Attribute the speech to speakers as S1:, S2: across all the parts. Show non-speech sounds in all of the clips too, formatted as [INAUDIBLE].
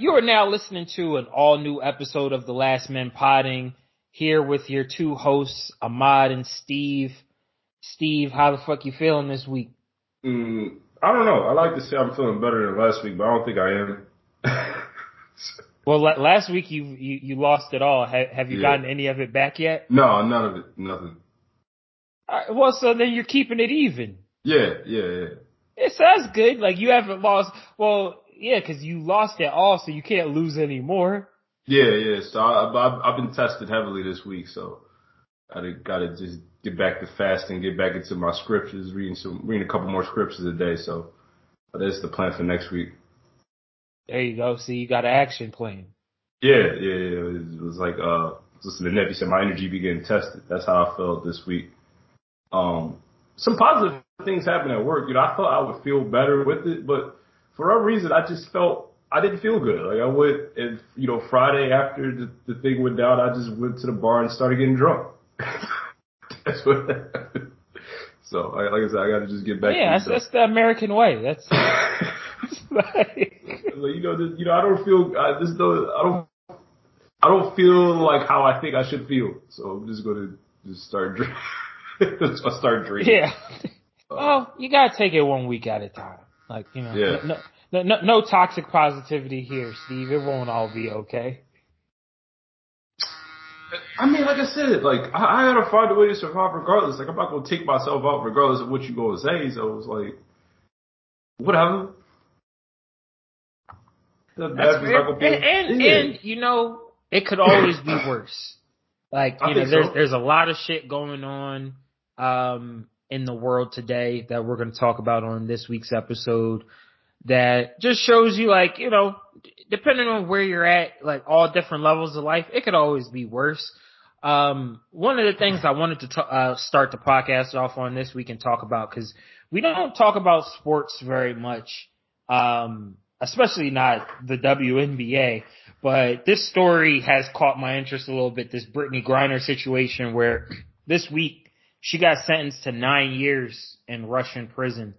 S1: you are now listening to an all new episode of the Last Men Podding here with your two hosts, Ahmad and Steve. Steve, how the fuck you feeling this week?
S2: Mm, I don't know. I like to say I'm feeling better than last week, but I don't think I am. [LAUGHS]
S1: well, last week you you, you lost it all. Have, have you yeah. gotten any of it back yet?
S2: No, none of it. Nothing.
S1: well, so then you're keeping it even.
S2: Yeah, yeah, yeah.
S1: It sounds good. Like you haven't lost. Well, yeah, because you lost it all, so you can't lose anymore.
S2: Yeah, yeah. So I, I've, I've been tested heavily this week, so I gotta just get back to fasting, get back into my scriptures, reading some, reading a couple more scriptures a day. So that's the plan for next week.
S1: There you go. See, you got an action plan.
S2: Yeah, yeah, yeah. It was like, uh, listening to Nephi said my energy be getting tested. That's how I felt this week. Um, some positive things happened at work. You know, I thought I would feel better with it, but for whatever reason, I just felt I didn't feel good. Like I went and you know Friday after the, the thing went down, I just went to the bar and started getting drunk. [LAUGHS] that's what. Happened. So like I said, I got to just get back.
S1: Yeah, that's, that's, the American way. That's. [LAUGHS]
S2: like, you know, this, you know, I don't feel. I just don't. I don't. I don't feel like how I think I should feel. So I'm just gonna just start drinking. [LAUGHS] I start drinking.
S1: Yeah. Uh, well, you gotta take it one week at a time. Like you know, yeah. no, no, no, no toxic positivity here, Steve. It won't all be okay.
S2: I mean, like I said, like I, I gotta find a way to survive regardless. Like I'm not gonna take myself out regardless of what you gonna say. So it's like, whatever.
S1: That's and, and, yeah. and you know, it could always be worse. [CLEARS THROAT] Like you know, there's so. there's a lot of shit going on um, in the world today that we're going to talk about on this week's episode. That just shows you, like you know, depending on where you're at, like all different levels of life, it could always be worse. Um, one of the things I wanted to t- uh, start the podcast off on this week and talk about because we don't talk about sports very much, um, especially not the WNBA. But this story has caught my interest a little bit. This Brittney Griner situation where this week she got sentenced to nine years in Russian prison.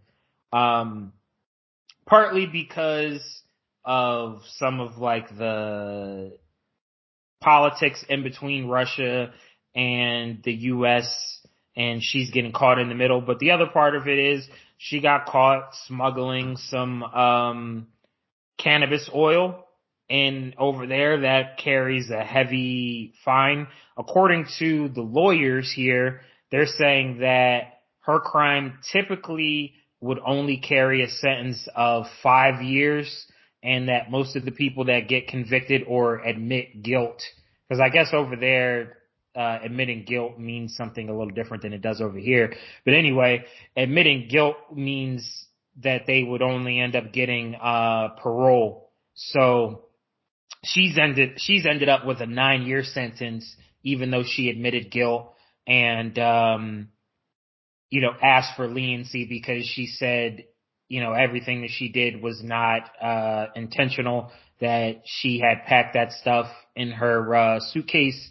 S1: Um, partly because of some of like the politics in between Russia and the US and she's getting caught in the middle. But the other part of it is she got caught smuggling some, um, cannabis oil and over there that carries a heavy fine. According to the lawyers here, they're saying that her crime typically would only carry a sentence of five years and that most of the people that get convicted or admit guilt, because I guess over there, uh, admitting guilt means something a little different than it does over here. But anyway, admitting guilt means that they would only end up getting, uh, parole. So she's ended she's ended up with a nine year sentence, even though she admitted guilt and um, you know asked for leniency because she said you know everything that she did was not uh, intentional. That she had packed that stuff in her uh, suitcase,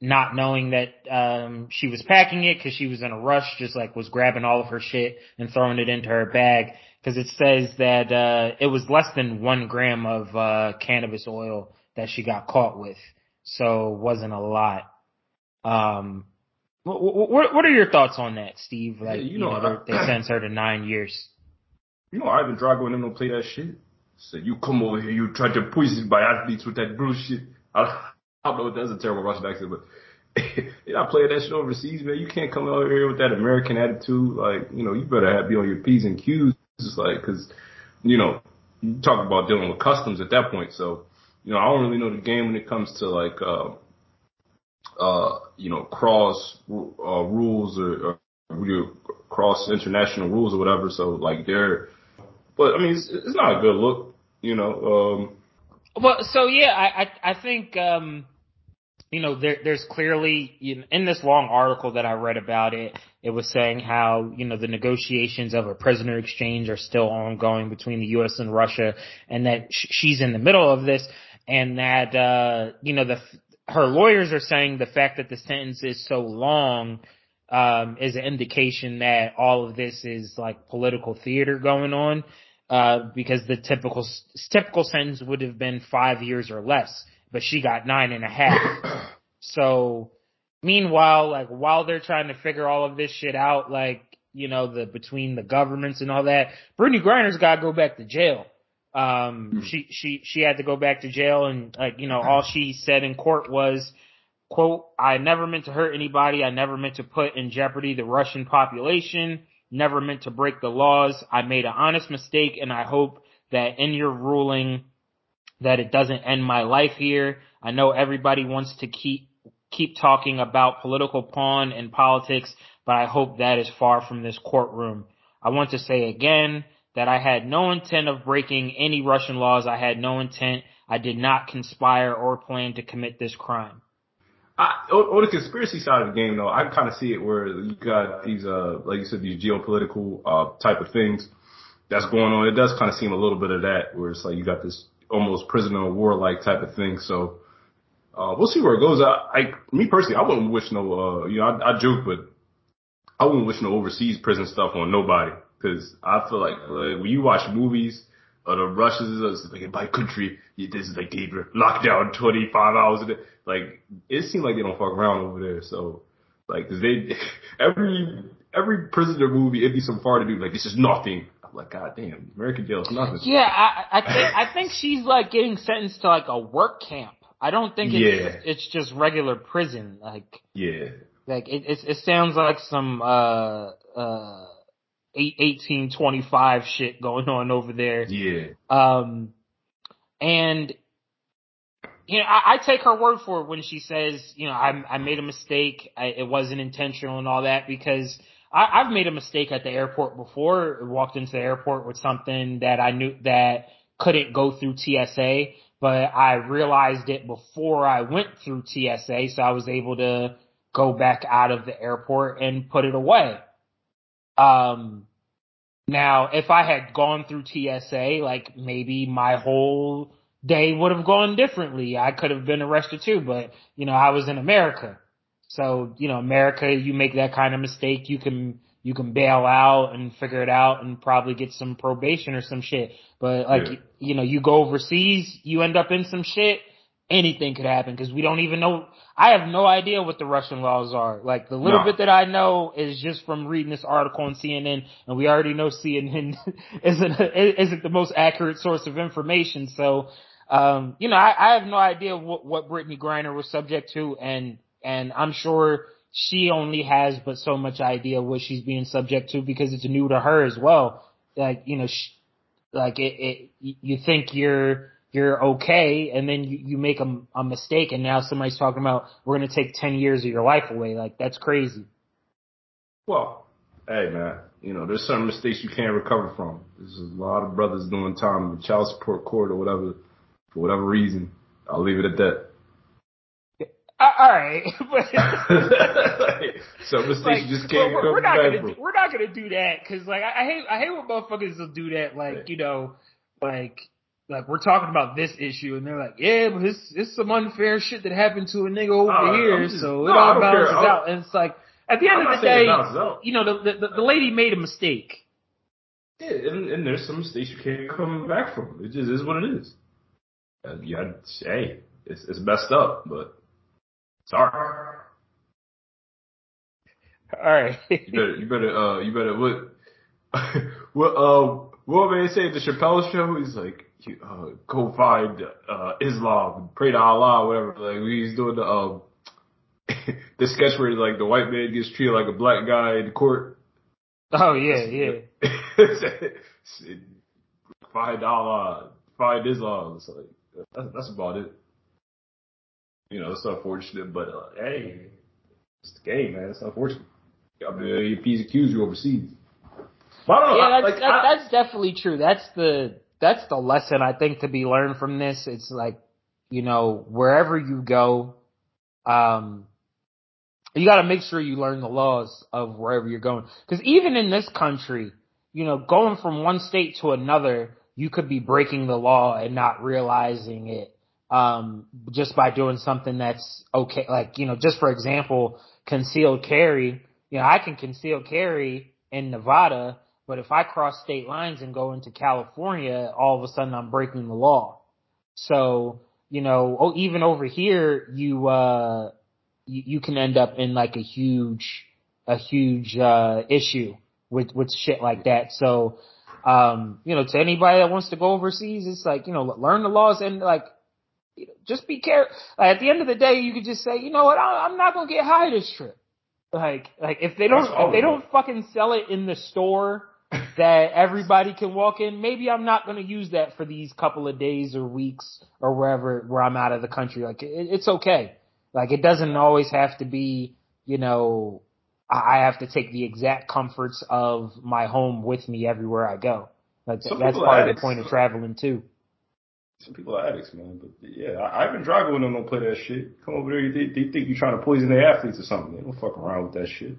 S1: not knowing that um, she was packing it because she was in a rush, just like was grabbing all of her shit and throwing it into her bag because it says that uh, it was less than one gram of uh, cannabis oil that she got caught with, so wasn't a lot. Um, what, what, what are your thoughts on that, Steve? Like, yeah, you, you know, know they [CLEARS THROAT] sentenced her to nine years.
S2: You know, Ivan Drago and them don't play that shit. So you come over here, you try to poison my athletes with that bullshit. I, [LAUGHS] I don't know if that's a terrible Russian accent, but [LAUGHS] you're not playing that shit overseas, man. You can't come over here with that American attitude. Like, you know, you better have be on your P's and Q's just like, cause, you know, you talk about dealing with customs at that point. So, you know, I don't really know the game when it comes to like, uh, uh, you know, cross, uh, rules or, or cross international rules or whatever. So like they're, but I mean, it's, it's not a good look, you know, um,
S1: well, so yeah, I, I, I think, um, you know, there, there's clearly in this long article that I read about it, it was saying how you know the negotiations of a prisoner exchange are still ongoing between the U.S. and Russia, and that sh- she's in the middle of this, and that uh, you know the her lawyers are saying the fact that the sentence is so long um, is an indication that all of this is like political theater going on. uh, because the typical typical sentence would have been five years or less, but she got nine and a half. [COUGHS] so, meanwhile, like while they're trying to figure all of this shit out, like you know the between the governments and all that, Brittney Griner's got to go back to jail. Um, mm she she she had to go back to jail, and like you know all she said in court was quote, I never meant to hurt anybody. I never meant to put in jeopardy the Russian population. Never meant to break the laws. I made an honest mistake and I hope that in your ruling that it doesn't end my life here. I know everybody wants to keep, keep talking about political pawn and politics, but I hope that is far from this courtroom. I want to say again that I had no intent of breaking any Russian laws. I had no intent. I did not conspire or plan to commit this crime.
S2: I, on the conspiracy side of the game, though, I kind of see it where you got these, uh, like you said, these geopolitical uh, type of things that's going on. It does kind of seem a little bit of that, where it's like you got this almost prisoner of war like type of thing. So uh, we'll see where it goes. I, I, me personally, I wouldn't wish no, uh, you know, I, I joke, but I wouldn't wish no overseas prison stuff on nobody because I feel like uh, when you watch movies or the Russians, it's like by country, this is like they were locked down 25 hours a day. Like it seems like they don't fuck around over there. So like, cause they [LAUGHS] every every prisoner movie, it'd be some far to do like this is nothing. I'm like, God damn, American jail is nothing.
S1: Yeah, I, I think I think she's like getting sentenced to like a work camp. I don't think it's yeah. it's just regular prison. Like
S2: yeah,
S1: like it it, it sounds like some uh uh 1825 shit going on over there.
S2: Yeah.
S1: Um, and, you know, I, I, take her word for it when she says, you know, I, I made a mistake. I, it wasn't intentional and all that because I, I've made a mistake at the airport before. Walked into the airport with something that I knew that couldn't go through TSA, but I realized it before I went through TSA. So I was able to go back out of the airport and put it away. Um, now, if I had gone through TSA, like maybe my whole day would have gone differently. I could have been arrested too, but you know, I was in America. So, you know, America, you make that kind of mistake, you can, you can bail out and figure it out and probably get some probation or some shit. But like, yeah. you know, you go overseas, you end up in some shit anything could happen because we don't even know. I have no idea what the Russian laws are. Like the little no. bit that I know is just from reading this article on CNN, and we already know CNN [LAUGHS] isn't isn't the most accurate source of information. So, um, you know, I, I have no idea what what Brittney Griner was subject to, and and I'm sure she only has but so much idea what she's being subject to because it's new to her as well. Like you know, she, like it, it you think you're you're okay, and then you, you make a, a mistake, and now somebody's talking about we're going to take ten years of your life away. Like that's crazy.
S2: Well, hey man, you know there's some mistakes you can't recover from. There's a lot of brothers doing time in the child support court or whatever for whatever reason. I'll leave it at that.
S1: Uh, all right, [LAUGHS] [LAUGHS]
S2: some mistakes like, you just can't
S1: we're,
S2: we're
S1: not
S2: gonna
S1: do, we're not gonna do that because like I, I hate I hate when motherfuckers will do that. Like you know, like like we're talking about this issue and they're like, yeah, but it's it's some unfair shit that happened to a nigga over uh, here, just, so no, it all balances out. And it's like at the end I'm of the day, you know, the, the the lady made a mistake.
S2: Yeah, and, and there's some mistakes you can't come back from. It just is what it is. Uh, yeah, hey, it's it's messed up, but sorry.
S1: All right.
S2: you better, you better, uh, you better, what, [LAUGHS] what, uh, what man say the Chappelle show? He's like, you, uh, go find uh, Islam, pray to Allah, whatever. Like he's doing the um, [LAUGHS] the sketch where like the white man gets treated like a black guy in court.
S1: Oh yeah, [LAUGHS] yeah. [LAUGHS]
S2: find Allah, find Islam. It's like that's, that's about it. You know, it's unfortunate, but uh, hey, it's the game, man. It's unfortunate. I mean, he's accused you overseas.
S1: But I don't know. Yeah, that's, like, that, I, that's definitely true. That's the that's the lesson I think to be learned from this. It's like, you know, wherever you go, um, you got to make sure you learn the laws of wherever you're going. Because even in this country, you know, going from one state to another, you could be breaking the law and not realizing it. Um, just by doing something that's okay, like, you know, just for example, concealed carry, you know, I can conceal carry in Nevada, But if I cross state lines and go into California, all of a sudden I'm breaking the law. So, you know, oh, even over here, you, uh, you, you can end up in like a huge, a huge, uh, issue with, with shit like that. So, um, you know, to anybody that wants to go overseas, it's like, you know, learn the laws and like, just be careful. Like, at the end of the day, you could just say, you know what, I'm not gonna get high this trip. Like, like if they don't, if they don't fucking sell it in the store that everybody can walk in, maybe I'm not gonna use that for these couple of days or weeks or wherever where I'm out of the country. Like, it, it's okay. Like, it doesn't always have to be, you know, I have to take the exact comforts of my home with me everywhere I go. Like, that's part of the point of traveling too.
S2: Some people are addicts, man. But yeah, I, Ivan Drago and them don't play that shit. Come over there, they, they think you're trying to poison their athletes or something. They don't fuck around with that shit.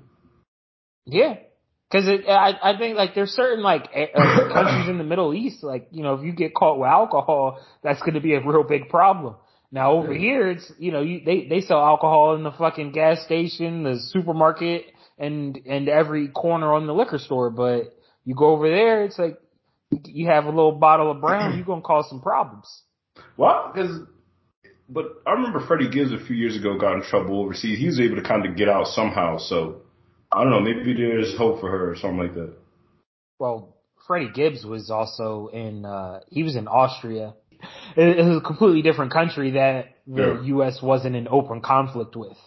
S1: Yeah. Cause it, I, I think like there's certain like uh, [COUGHS] countries in the Middle East, like, you know, if you get caught with alcohol, that's going to be a real big problem. Now over yeah. here, it's, you know, you, they, they sell alcohol in the fucking gas station, the supermarket, and, and every corner on the liquor store. But you go over there, it's like, you have a little bottle of brown, you're gonna cause some problems.
S2: Well, because, but I remember Freddie Gibbs a few years ago got in trouble overseas. He was able to kind of get out somehow. So I don't know, maybe there's hope for her or something like that.
S1: Well, Freddie Gibbs was also in, uh, he was in Austria. It, it was a completely different country that the yeah. U.S. wasn't in open conflict with.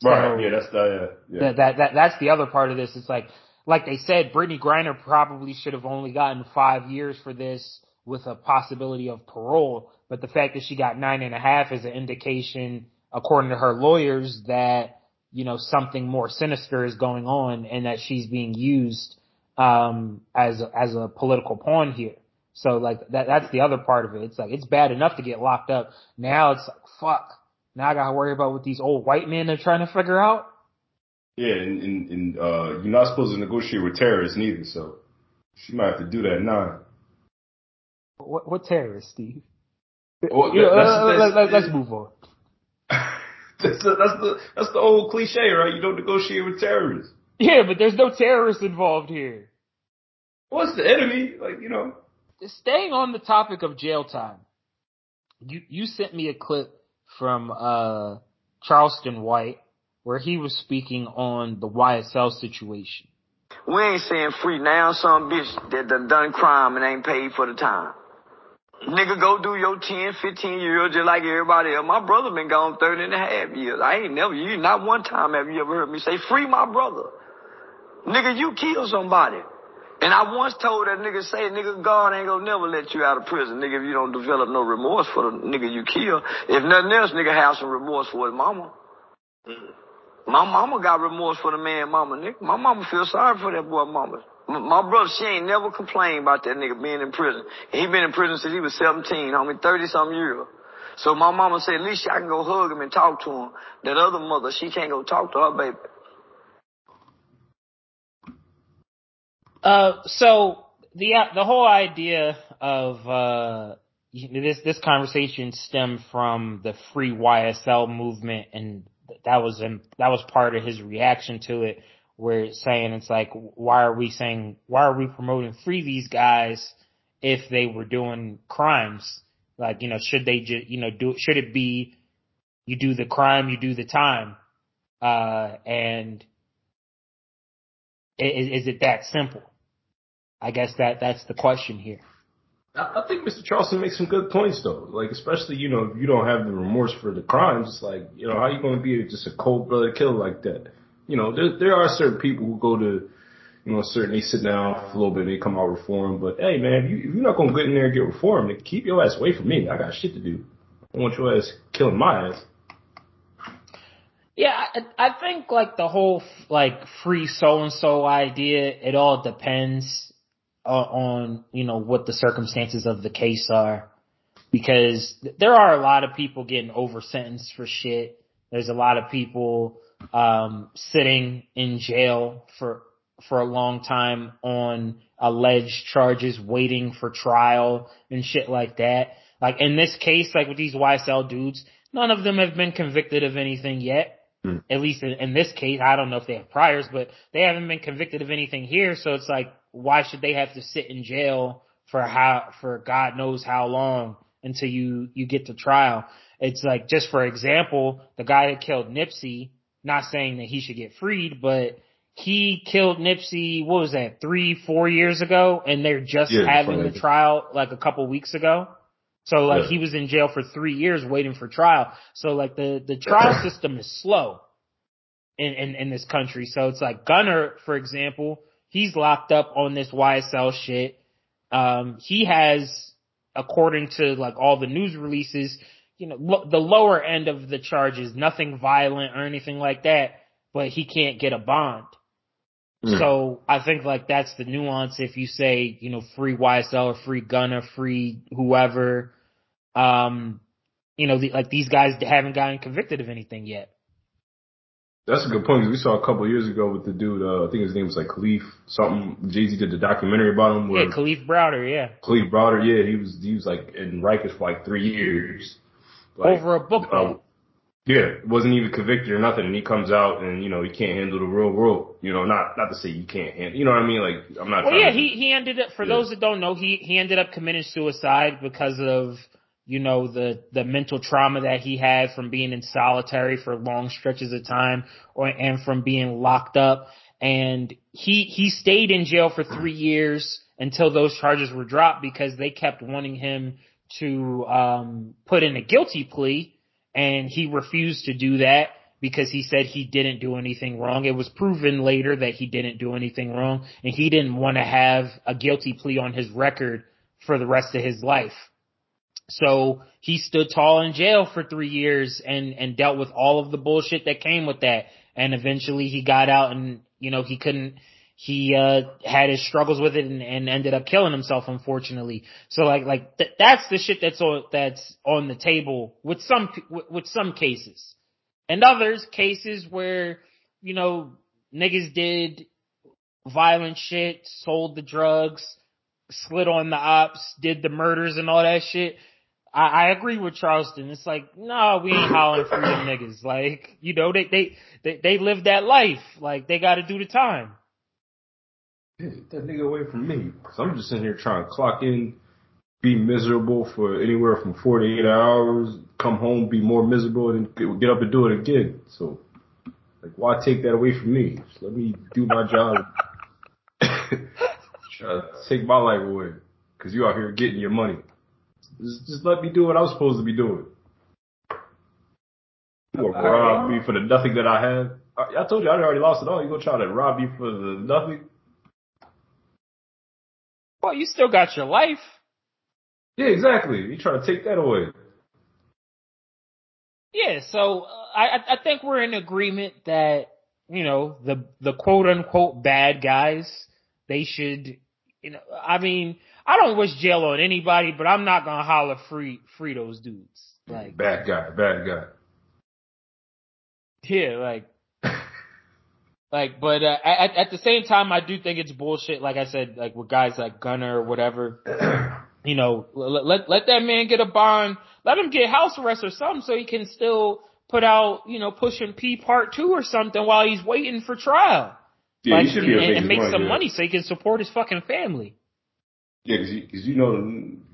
S2: So right. Yeah, that's the, yeah.
S1: That, that, that, that's the other part of this. It's like, like they said, Brittney Griner probably should have only gotten five years for this with a possibility of parole. But the fact that she got nine and a half is an indication, according to her lawyers, that, you know, something more sinister is going on and that she's being used, um, as, a, as a political pawn here. So like that, that's the other part of it. It's like, it's bad enough to get locked up. Now it's like, fuck. Now I gotta worry about what these old white men are trying to figure out.
S2: Yeah, and, and, and uh, you're not supposed to negotiate with terrorists neither, so she might have to do that now.
S1: What, what terrorists, Steve? Well, yeah, uh, let, us move on. [LAUGHS]
S2: that's, the, that's the that's the old cliche, right? You don't negotiate with terrorists.
S1: Yeah, but there's no terrorists involved here.
S2: What's the enemy? Like you know.
S1: Staying on the topic of jail time, you you sent me a clip from uh Charleston White where he was speaking on the YSL situation.
S3: We ain't saying free now some bitch that done done crime and ain't paid for the time. Nigga, go do your 10, 15 years just like everybody else. My brother been gone 30 and a half years. I ain't never, you, not one time have you ever heard me say, free my brother. Nigga, you killed somebody. And I once told that nigga, say, nigga, God ain't gonna never let you out of prison, nigga, if you don't develop no remorse for the nigga you kill. If nothing else, nigga, have some remorse for his mama. Mm. My mama got remorse for the man mama, nigga. My mama feel sorry for that boy mama. My brother, she ain't never complained about that nigga being in prison. He been in prison since he was 17, homie, 30 some years. So my mama said, at least I can go hug him and talk to him. That other mother, she can't go talk to her baby.
S1: Uh, so the, the whole idea of, uh, this, this conversation stemmed from the free YSL movement and that was in, that was part of his reaction to it, where it's saying it's like, why are we saying, why are we promoting free these guys if they were doing crimes? Like, you know, should they just, you know, do, should it be, you do the crime, you do the time, uh, and is, is it that simple? I guess that that's the question here.
S2: I think Mr. Charleston makes some good points though. Like especially, you know, if you don't have the remorse for the crimes, it's like, you know, how you gonna be just a cold blooded killer like that? You know, there there are certain people who go to you know, certain they sit down for a little bit, they come out reformed. But hey, man, if, you, if you're not gonna get in there and get reformed, then keep your ass away from me. I got shit to do. I want your ass killing my ass.
S1: Yeah, I, I think like the whole like free so and so idea. It all depends uh, on, you know, what the circumstances of the case are. Because there are a lot of people getting over sentenced for shit. There's a lot of people, um, sitting in jail for, for a long time on alleged charges waiting for trial and shit like that. Like in this case, like with these YSL dudes, none of them have been convicted of anything yet. Mm. At least in, in, this case, I don't know if they have priors, but they haven't been convicted of anything here. So it's like, why should they have to sit in jail for how for God knows how long until you you get to trial? It's like just for example, the guy that killed Nipsey, not saying that he should get freed, but he killed Nipsey, what was that, three, four years ago, and they're just yeah, having the trial like a couple weeks ago. So like yeah. he was in jail for three years waiting for trial. So like the, the trial [CLEARS THROAT] system is slow in, in, in this country. So it's like Gunna, for example, he's locked up on this YSL shit. Um, he has, according to like all the news releases, you know, lo- the lower end of the charges, nothing violent or anything like that, but he can't get a bond. Mm. So I think like that's the nuance if you say, you know, free YSL or free Gunna, free whoever, um, you know, the, like these guys haven't gotten convicted of anything yet.
S2: That's a good point. We saw a couple years ago with the dude, uh, I think his name was like Kalief something. Jay Z did the documentary about him.
S1: yeah, Kalief Browder, yeah.
S2: Kalief Browder, yeah. He was, he was like in Rikers for like three years.
S1: Like, Over a book
S2: uh, yeah, wasn't even convicted or nothing, and he comes out and you know he can't handle the real world. You know, not not to say you can't handle. You know what I mean? Like I'm not.
S1: Well, yeah,
S2: to,
S1: he he ended up. For yeah. those that don't know, he he ended up committing suicide because of you know the the mental trauma that he had from being in solitary for long stretches of time, or and from being locked up. And he he stayed in jail for three years until those charges were dropped because they kept wanting him to um put in a guilty plea and he refused to do that because he said he didn't do anything wrong. It was proven later that he didn't do anything wrong and he didn't want to have a guilty plea on his record for the rest of his life. So he stood tall in jail for three years and, and dealt with all of the bullshit that came with that. And eventually he got out and, you know, he couldn't, he uh had his struggles with it and, and ended up killing himself unfortunately. So like like th- that's the shit that's on that's on the table with some with, with some cases. And others cases where you know niggas did violent shit sold the drugs slid on the ops did the murders and all that shit I, I agree with Charleston. It's like, no, we ain't hollering for them niggas. Like, you know, they, they, they, they live that life. Like, they gotta do the time.
S2: Get that nigga away from me. Cause I'm just sitting here trying to clock in, be miserable for anywhere from 48 hours, come home, be more miserable, and get up and do it again. So, like, why take that away from me? Just let me do my job. [LAUGHS] Try to take my life away. Cause you out here getting your money. Just, just let me do what I was supposed to be doing. You gonna rob me for the nothing that I have? I, I told you I already lost it all. You gonna try to rob me for the nothing?
S1: Well, you still got your life.
S2: Yeah, exactly. You trying to take that away.
S1: Yeah, so uh, I I think we're in agreement that you know the the quote unquote bad guys they should you know I mean I don't wish jail on anybody, but I'm not gonna holler free free those dudes. Like
S2: bad guy, bad guy.
S1: Yeah, like like, but uh, at at the same time, I do think it's bullshit. Like I said, like with guys like Gunna or whatever, [CLEARS THROAT] you know, let, let let that man get a bond, let him get house arrest or something, so he can still put out, you know, pushing P part two or something while he's waiting for trial.
S2: Yeah, like, he should be
S1: and, and make some
S2: yeah.
S1: money so he can support his fucking family.
S2: Yeah, because you, cause you know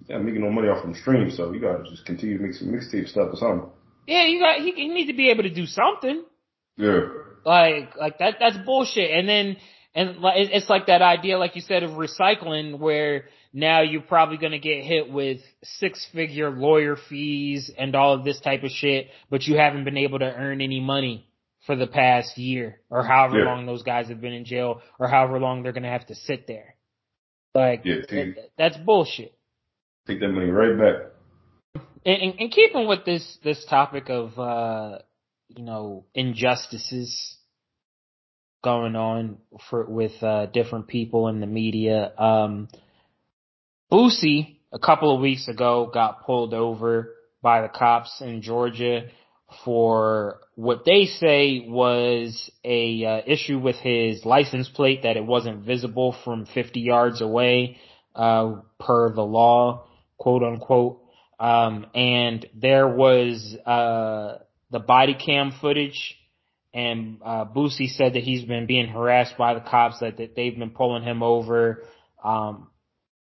S2: not making no money off from streams, so you gotta just continue to make some mixtape stuff or something.
S1: Yeah, you got he, he need to be able to do something.
S2: Yeah.
S1: Like, like that, that's bullshit. And then, and it's like that idea, like you said, of recycling where now you're probably going to get hit with six figure lawyer fees and all of this type of shit, but you haven't been able to earn any money for the past year or however yeah. long those guys have been in jail or however long they're going to have to sit there. Like, yeah, that, that's bullshit.
S2: Take that money right back.
S1: And, and, and keeping with this, this topic of, uh, you know, injustices going on for with uh, different people in the media. Um, Boosie a couple of weeks ago got pulled over by the cops in Georgia for what they say was a uh, issue with his license plate that it wasn't visible from 50 yards away uh, per the law, quote unquote. Um, and there was uh, the body cam footage and uh, Boosie said that he's been being harassed by the cops, that, that they've been pulling him over um,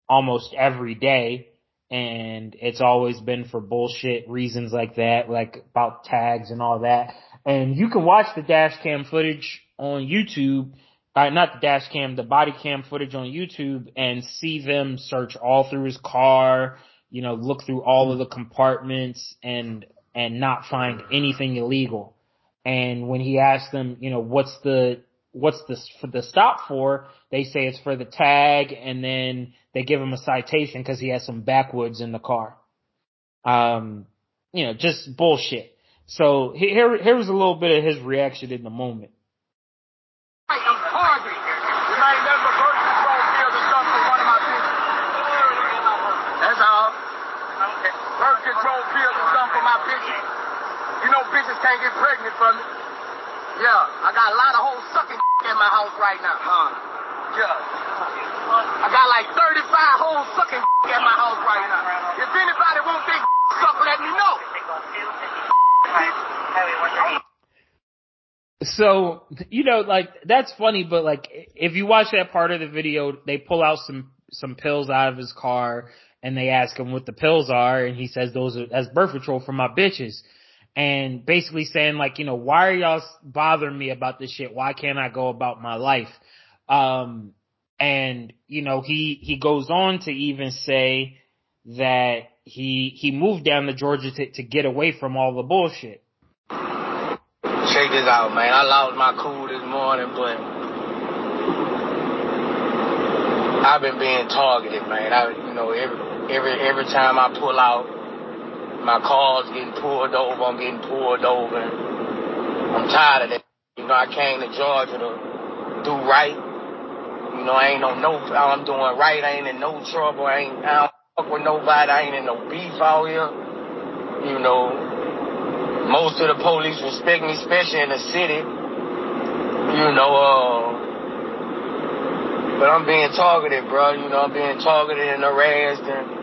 S1: almost every day, and it's always been for bullshit reasons like that, like about tags and all that. And you can watch the dash cam footage on YouTube, uh, not the dash cam, the body cam footage on YouTube, and see them search all through his car, you know, look through all of the compartments and and not find anything illegal. And when he asked them, you know, what's the what's the for the stop for? They say it's for the tag, and then they give him a citation because he has some backwoods in the car. Um, you know, just bullshit. So here here's a little bit of his reaction in the moment.
S4: bitches can't get pregnant from it. Yeah, I got a lot of hoes sucking [LAUGHS] in my house right now. Huh. Yeah. I got like 35 hoes sucking [LAUGHS] in my house right now. If anybody wants their [LAUGHS] suck, let me know.
S1: So, you know, like, that's funny, but like, if you watch that part of the video, they pull out some, some pills out of his car and they ask him what the pills are and he says those are, as birth control for my bitches and basically saying like, you know, why are y'all bothering me about this shit? Why can't I go about my life? Um, and you know, he, he goes on to even say that he, he moved down to Georgia to, to get away from all the bullshit.
S4: Check this out, man. I lost my cool this morning, but I've been being targeted, man. I, you know, every, every, every time I pull out, my car's getting pulled over. I'm getting pulled over. I'm tired of that. You know, I came to Georgia to do right. You know, I ain't no no. I'm doing right. I ain't in no trouble. I ain't. I don't fuck with nobody. I ain't in no beef out here. You know, most of the police respect me, especially in the city. You know, uh, but I'm being targeted, bro. You know, I'm being targeted and harassed and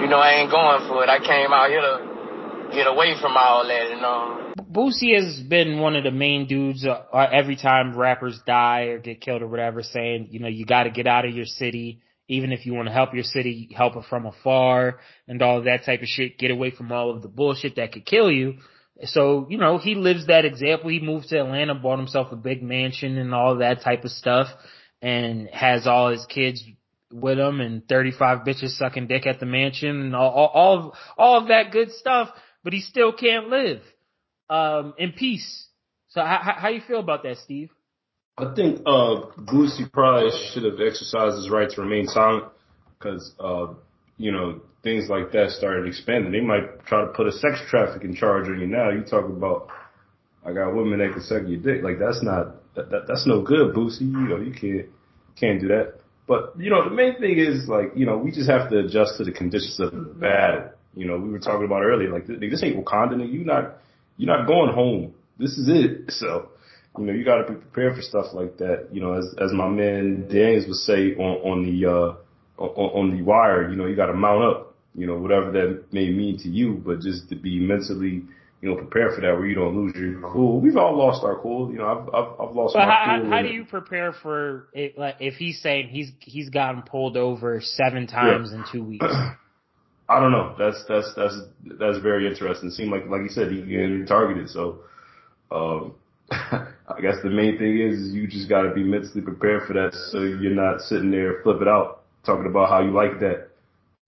S4: you know, I ain't going for it. I came out here to get away from all that, you know.
S1: Boosie has been one of the main dudes uh, uh, every time rappers die or get killed or whatever, saying, you know, you got to get out of your city. Even if you want to help your city, help it from afar and all that type of shit. Get away from all of the bullshit that could kill you. So, you know, he lives that example. He moved to Atlanta, bought himself a big mansion and all that type of stuff and has all his kids with him and 35 bitches sucking dick at the mansion and all, all, all of, all of that good stuff, but he still can't live, um, in peace. So how, how you feel about that, Steve?
S2: I think, uh, Boosie probably should have exercised his right to remain silent because, uh, you know, things like that started expanding. They might try to put a sex trafficking charge on you now. You talk about, I got women that can suck your dick. Like that's not, that, that that's no good, Boosie. You know, you can't, can't do that. But you know, the main thing is like, you know, we just have to adjust to the conditions of the battle. You know, we were talking about earlier, like this ain't Wakanda, and you not you're not going home. This is it. [LAUGHS] So, you know, you got to be prepared for stuff like that. You know, as as my man Daniels would say on on the uh on, on the wire, you know, you got to mount up. You know, whatever that may mean to you, but just to be mentally you know, prepare for that where you don't lose your cool. We've all lost our cool. You know, I've I've, I've lost but my
S1: how,
S2: cool.
S1: How do you prepare for it? Like, if he's saying he's he's gotten pulled over seven times yeah. in two weeks? [CLEARS THROAT]
S2: I don't know. That's that's that's that's very interesting. It seemed like like you said, he getting targeted. So, um, [LAUGHS] I guess the main thing is you just got to be mentally prepared for that, so you're not sitting there flipping out talking about how you like that.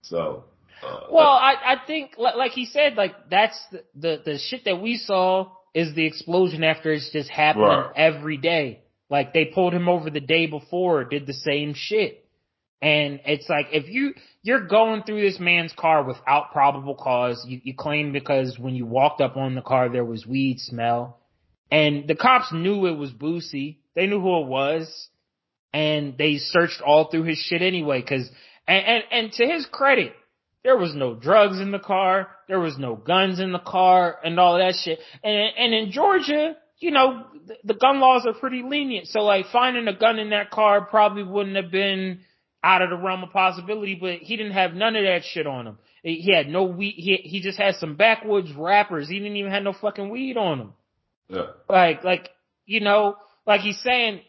S2: So
S1: uh, well, I, I think, like he said, like that's the, the, the shit that we saw is the explosion after it's just happening right. every day. Like they pulled him over the day before, did the same shit. And it's like, if you, you're going through this man's car without probable cause, you, you claim because when you walked up on the car, there was weed smell. And the cops knew it was Boosie. They knew who it was. And they searched all through his shit anyway, cause, and, and, and to his credit, there was no drugs in the car. There was no guns in the car and all that shit. And, and in Georgia, you know, the, the gun laws are pretty lenient. So like finding a gun in that car probably wouldn't have been out of the realm of possibility, but he didn't have none of that shit on him. He had no weed. He, he just had some backwoods wrappers. He didn't even have no fucking weed on him.
S2: Yeah.
S1: Like, like, you know, like he's saying,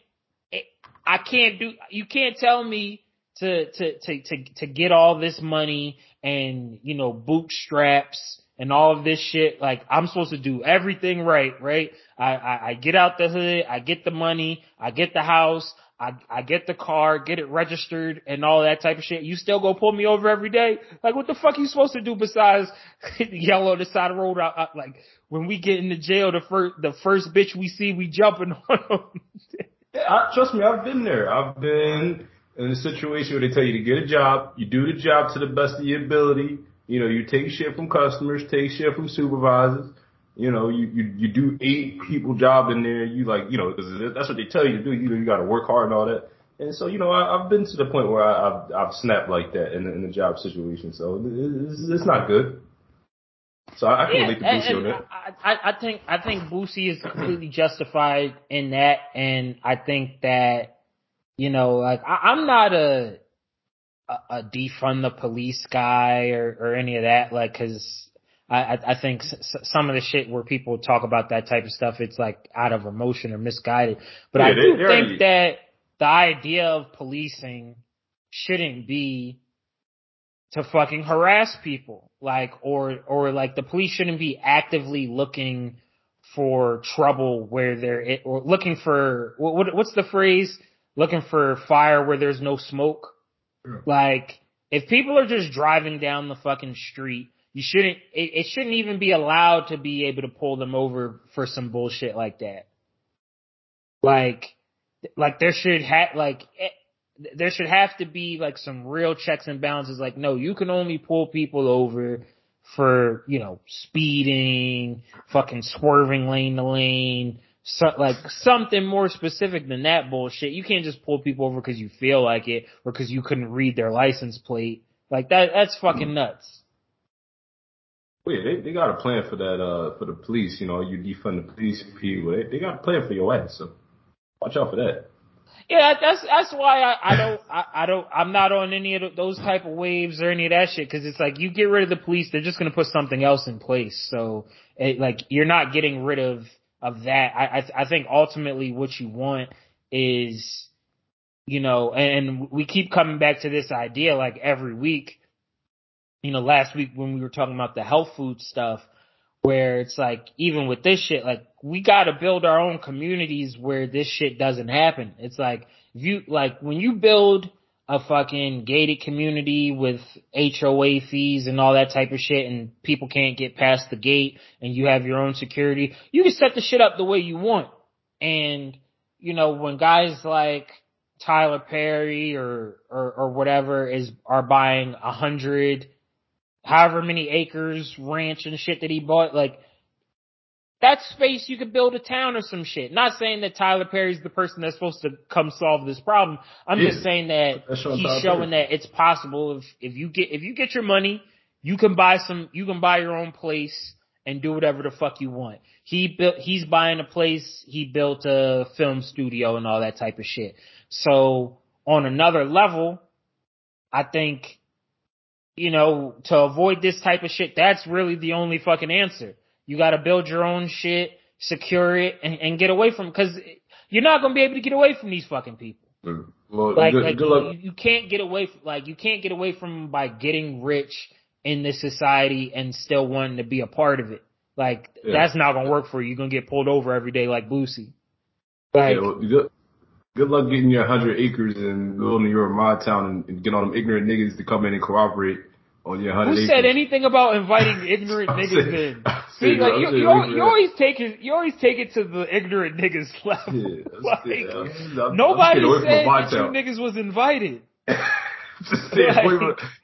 S1: eh, I can't do, you can't tell me to, to, to, to, to get all this money and, you know, bootstraps and all of this shit. Like I'm supposed to do everything right, right? I, I, I get out the hood, I get the money, I get the house, I, I get the car, get it registered and all that type of shit. You still go pull me over every day? Like what the fuck you supposed to do besides [LAUGHS] yell on the side of the road? I, I, like when we get into jail, the first, the first bitch we see, we jumping [LAUGHS] on them.
S2: I, trust me, I've been there. I've been in a situation where they tell you to get a job, you do the job to the best of your ability. You know, you take shit from customers, take shit from supervisors. You know, you, you, you do eight people job in there. You like, you know, cause that's what they tell you to do. You know, you got to work hard and all that. And so, you know, I, I've been to the point where I, I've, I've snapped like that in, in the job situation. So it's, it's not good. So I, I can yeah, relate to Boosie on that.
S1: I, I think, I think Boosie is completely justified in that. And I think that, you know, like I, I'm not a, a, a defund the police guy or, or any of that. Like, cause I, I think some of the shit where people talk about that type of stuff, it's like out of emotion or misguided. But yeah, I do they, think that the idea of policing shouldn't be to fucking harass people. Like, or, or like the police shouldn't be actively looking for trouble where they're, or looking for, what, what's the phrase? Looking for fire where there's no smoke. Yeah. Like, if people are just driving down the fucking street you shouldn't, it, it shouldn't even be allowed to be able to pull them over for some bullshit like that. Like, like there should have, like, it, eh, there should have to be like some real checks and balances. Like, no, you can only pull people over for, you know, speeding, fucking swerving lane to lane, so, like something more specific than that bullshit. You can't just pull people over because you feel like it or because you couldn't read their license plate. Like that, that's fucking nuts.
S2: Well, yeah, they, they got a plan for that, uh, for the police, you know, you defund the police people. They, they got a plan for your ass, so watch out for that.
S1: Yeah, that's, that's why I, I don't, I, I don't, I'm not on any of those type of waves or any of that shit, cause it's like, you get rid of the police, they're just gonna put something else in place. So, it, like, you're not getting rid of, of that. I, I, I think ultimately what you want is, you know, and we keep coming back to this idea like every week you know, last week when we were talking about the health food stuff, where it's like, even with this shit, like, we gotta build our own communities where this shit doesn't happen. It's like, you, like, when you build a fucking gated community with HOA fees and all that type of shit and people can't get past the gate and you have your own security, you can set the shit up the way you want. And, you know, when guys like Tyler Perry or, or, or whatever is, are buying a hundred however many acres, ranch and shit that he bought, like, that space you could build a town or some shit. Not saying that Tyler Perry's the person that's supposed to come solve this problem. I'm yeah. just saying that he's Tyler showing Perry. that it's possible if, if you get, if you get your money, you can buy some, you can buy your own place and do whatever the fuck you want. He built, he's buying a place, he built a film studio and all that type of shit. So on another level, I think you know, to avoid this type of shit, that's really the only fucking answer. You gotta build your own shit, secure it, and, and get away from, cause you're not gonna be able to get away from these fucking people. Mm. Well, like, good, like good you, you, can't get away, from, like, you can't get away from by getting rich in this society and still wanting to be a part of it. Like, yeah. that's not gonna work for you. You're gonna get pulled over every day like Boosie.
S2: Like, yeah, well, good, good luck getting your hundred acres and going to your my town and, and get all them ignorant niggas to come in and cooperate on your hundred
S1: acres. Who said anything about inviting [LAUGHS] ignorant niggas in? [LAUGHS] See, like you, you, you, always take it, you always take it to the ignorant niggas [LAUGHS] level. Yeah, like, yeah, I'm, nobody I'm said that you niggas was invited. like,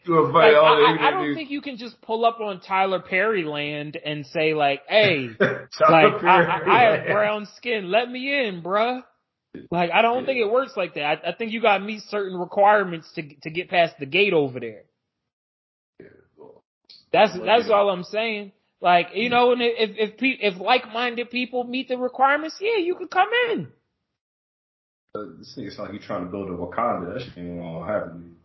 S1: you invite like, all the I, I, don't think you can just pull up on Tyler Perry land and say like, "Hey, like I, I, have brown skin, let me in, bruh." Like I don't yeah. think it works like that. I, I think you got to meet certain requirements to to get past the gate over there. That's that's all I'm saying. Like you know, and if if if like-minded people meet the requirements, yeah, you could come in.
S2: Uh, this nigga sound like you trying to build a Wakanda. That shit ain't gonna happen.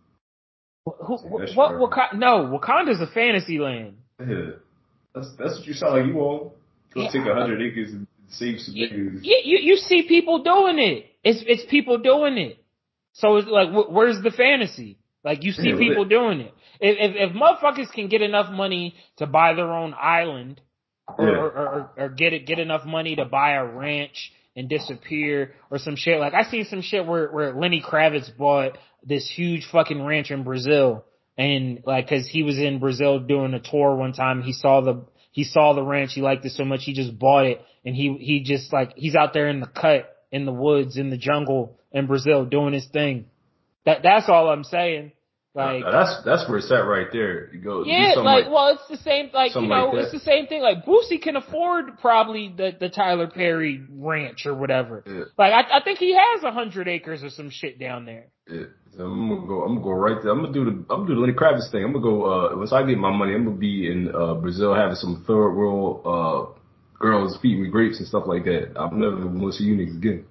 S1: Who, what, what Wakanda? No, Wakanda's a fantasy land.
S2: Yeah, that's that's what you sound like you want. You yeah, take a hundred acres and Save some you,
S1: you, you see people doing it. It's it's people doing it. So it's like, where's the fantasy? Like you see yeah, people doing it. If, if, if motherfuckers can get enough money to buy their own island, or, yeah. or, or, or get it get enough money to buy a ranch and disappear, or some shit like I seen some shit where where Lenny Kravitz bought this huge fucking ranch in Brazil, and like because he was in Brazil doing a tour one time, he saw the he saw the ranch, he liked it so much, he just bought it, and he he just like he's out there in the cut in the woods in the jungle in Brazil doing his thing. That that's all I'm saying. Like
S2: that's that's where it's at right there. You go.
S1: Yeah, like, like, well, it's the same. Like you know, like it's the same thing. Like Boosie can afford probably the the Tyler Perry ranch or whatever. Yeah. Like I I think he has a hundred acres or some shit down there.
S2: Yeah. So I'm gonna go. I'm gonna go right there. I'm gonna do the. I'm gonna do the Lenny Kravitz thing. I'm gonna go. Uh, once I get my money, I'm gonna be in uh Brazil having some third world uh girls feeding me grapes and stuff like that. I'm never gonna see you niggas again.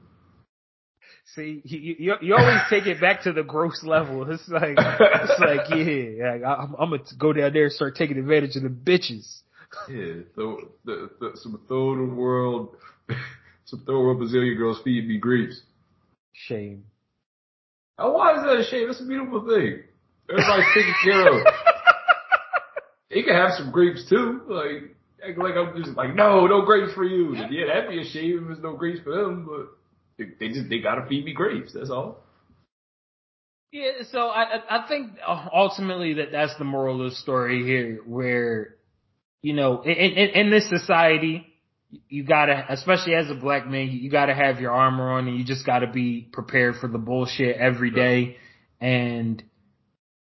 S1: See, you, you, you always take it back to the gross [LAUGHS] level. It's like, it's like, yeah, like, I'm, I'm gonna go down there and start taking advantage of the bitches.
S2: Yeah, so the, the, some third world, [LAUGHS] some third world Brazilian girls feed me grapes.
S1: Shame.
S2: Oh, why is that a shame? That's a beautiful thing. Everybody's taken care of. [LAUGHS] He can have some grapes too. Like, like I'm just like, no, no grapes for you. Yeah, that'd be a shame if there's no grapes for them, but. They just they gotta feed me grapes. That's all.
S1: Yeah, so I I think uh, ultimately that that's the moral of the story here, where you know in in, in this society you gotta, especially as a black man, you gotta have your armor on, and you just gotta be prepared for the bullshit every day. And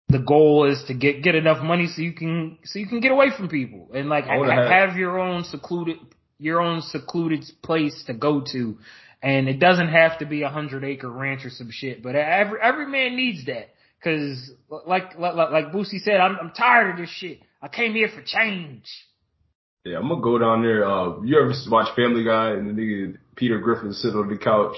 S1: the goal is to get get enough money so you can so you can get away from people and like have, have your own secluded your own secluded place to go to and it doesn't have to be a hundred acre ranch or some shit, but every, every man needs that. Cause like, like, like Boosie said, I'm, I'm tired of this shit. I came here for change.
S2: Yeah, I'm gonna go down there. Uh, you ever watch Family Guy and the nigga Peter Griffin sit on the couch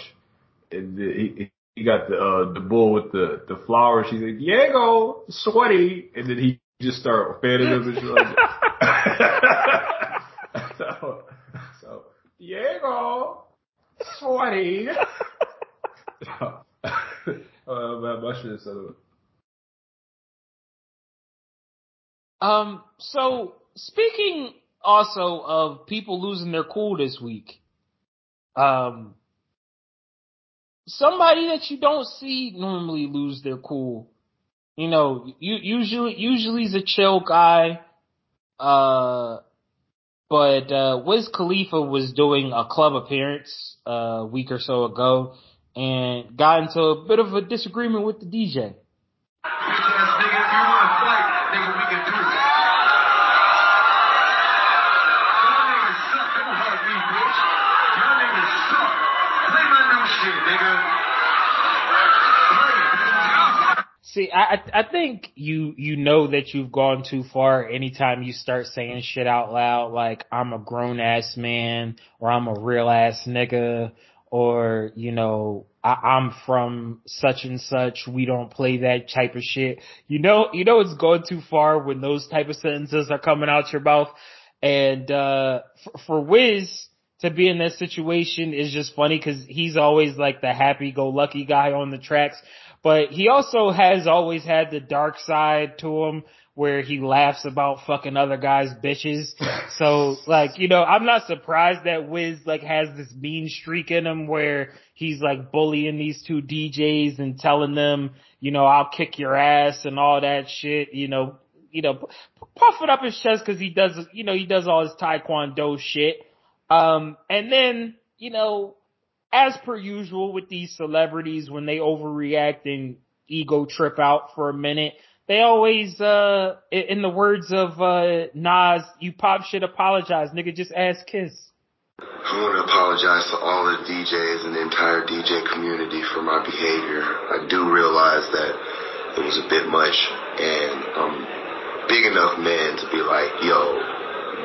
S2: and he, he got the, uh, the bull with the, the flowers. She's like, Diego, sweaty. And then he just start fanning him and shit like so, [LAUGHS] [LAUGHS] so, Diego, sweaty. [LAUGHS] uh, my shit so.
S1: Um, so speaking also of people losing their cool this week, um, somebody that you don't see normally lose their cool. You know, you usually usually is a chill guy. Uh, but uh, Wiz Khalifa was doing a club appearance uh, a week or so ago and got into a bit of a disagreement with the DJ. See, I I think you you know that you've gone too far anytime you start saying shit out loud like I'm a grown ass man or I'm a real ass nigga or you know I, I'm from such and such. We don't play that type of shit. You know you know it's going too far when those type of sentences are coming out your mouth. And uh for, for Wiz to be in that situation is just funny because he's always like the happy go lucky guy on the tracks. But he also has always had the dark side to him where he laughs about fucking other guys' bitches. [LAUGHS] So like, you know, I'm not surprised that Wiz like has this mean streak in him where he's like bullying these two DJs and telling them, you know, I'll kick your ass and all that shit, you know, you know, puffing up his chest cause he does, you know, he does all his taekwondo shit. Um, and then, you know, as per usual with these celebrities when they overreact and ego trip out for a minute, they always, uh, in the words of, uh, Nas, you pop shit apologize, nigga, just ask Kiss.
S5: I want to apologize to all the DJs and the entire DJ community for my behavior. I do realize that it was a bit much and I'm big enough man to be like, yo,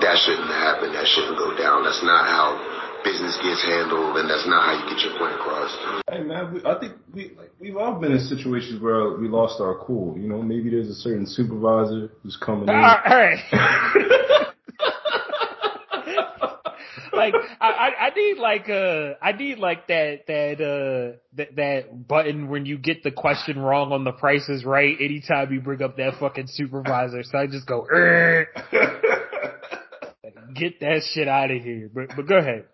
S5: that shouldn't happen. That shouldn't go down. That's not how business gets handled, and that's not how you get your point across.
S2: Hey man, we, I think we like, we've all been in situations where we lost our cool. You know, maybe there's a certain supervisor who's coming in.
S1: All right. like I, I need like uh I need like that that uh that that button when you get the question wrong on the prices right anytime you bring up that fucking supervisor. So I just go [LAUGHS] get that shit out of here. But but go ahead.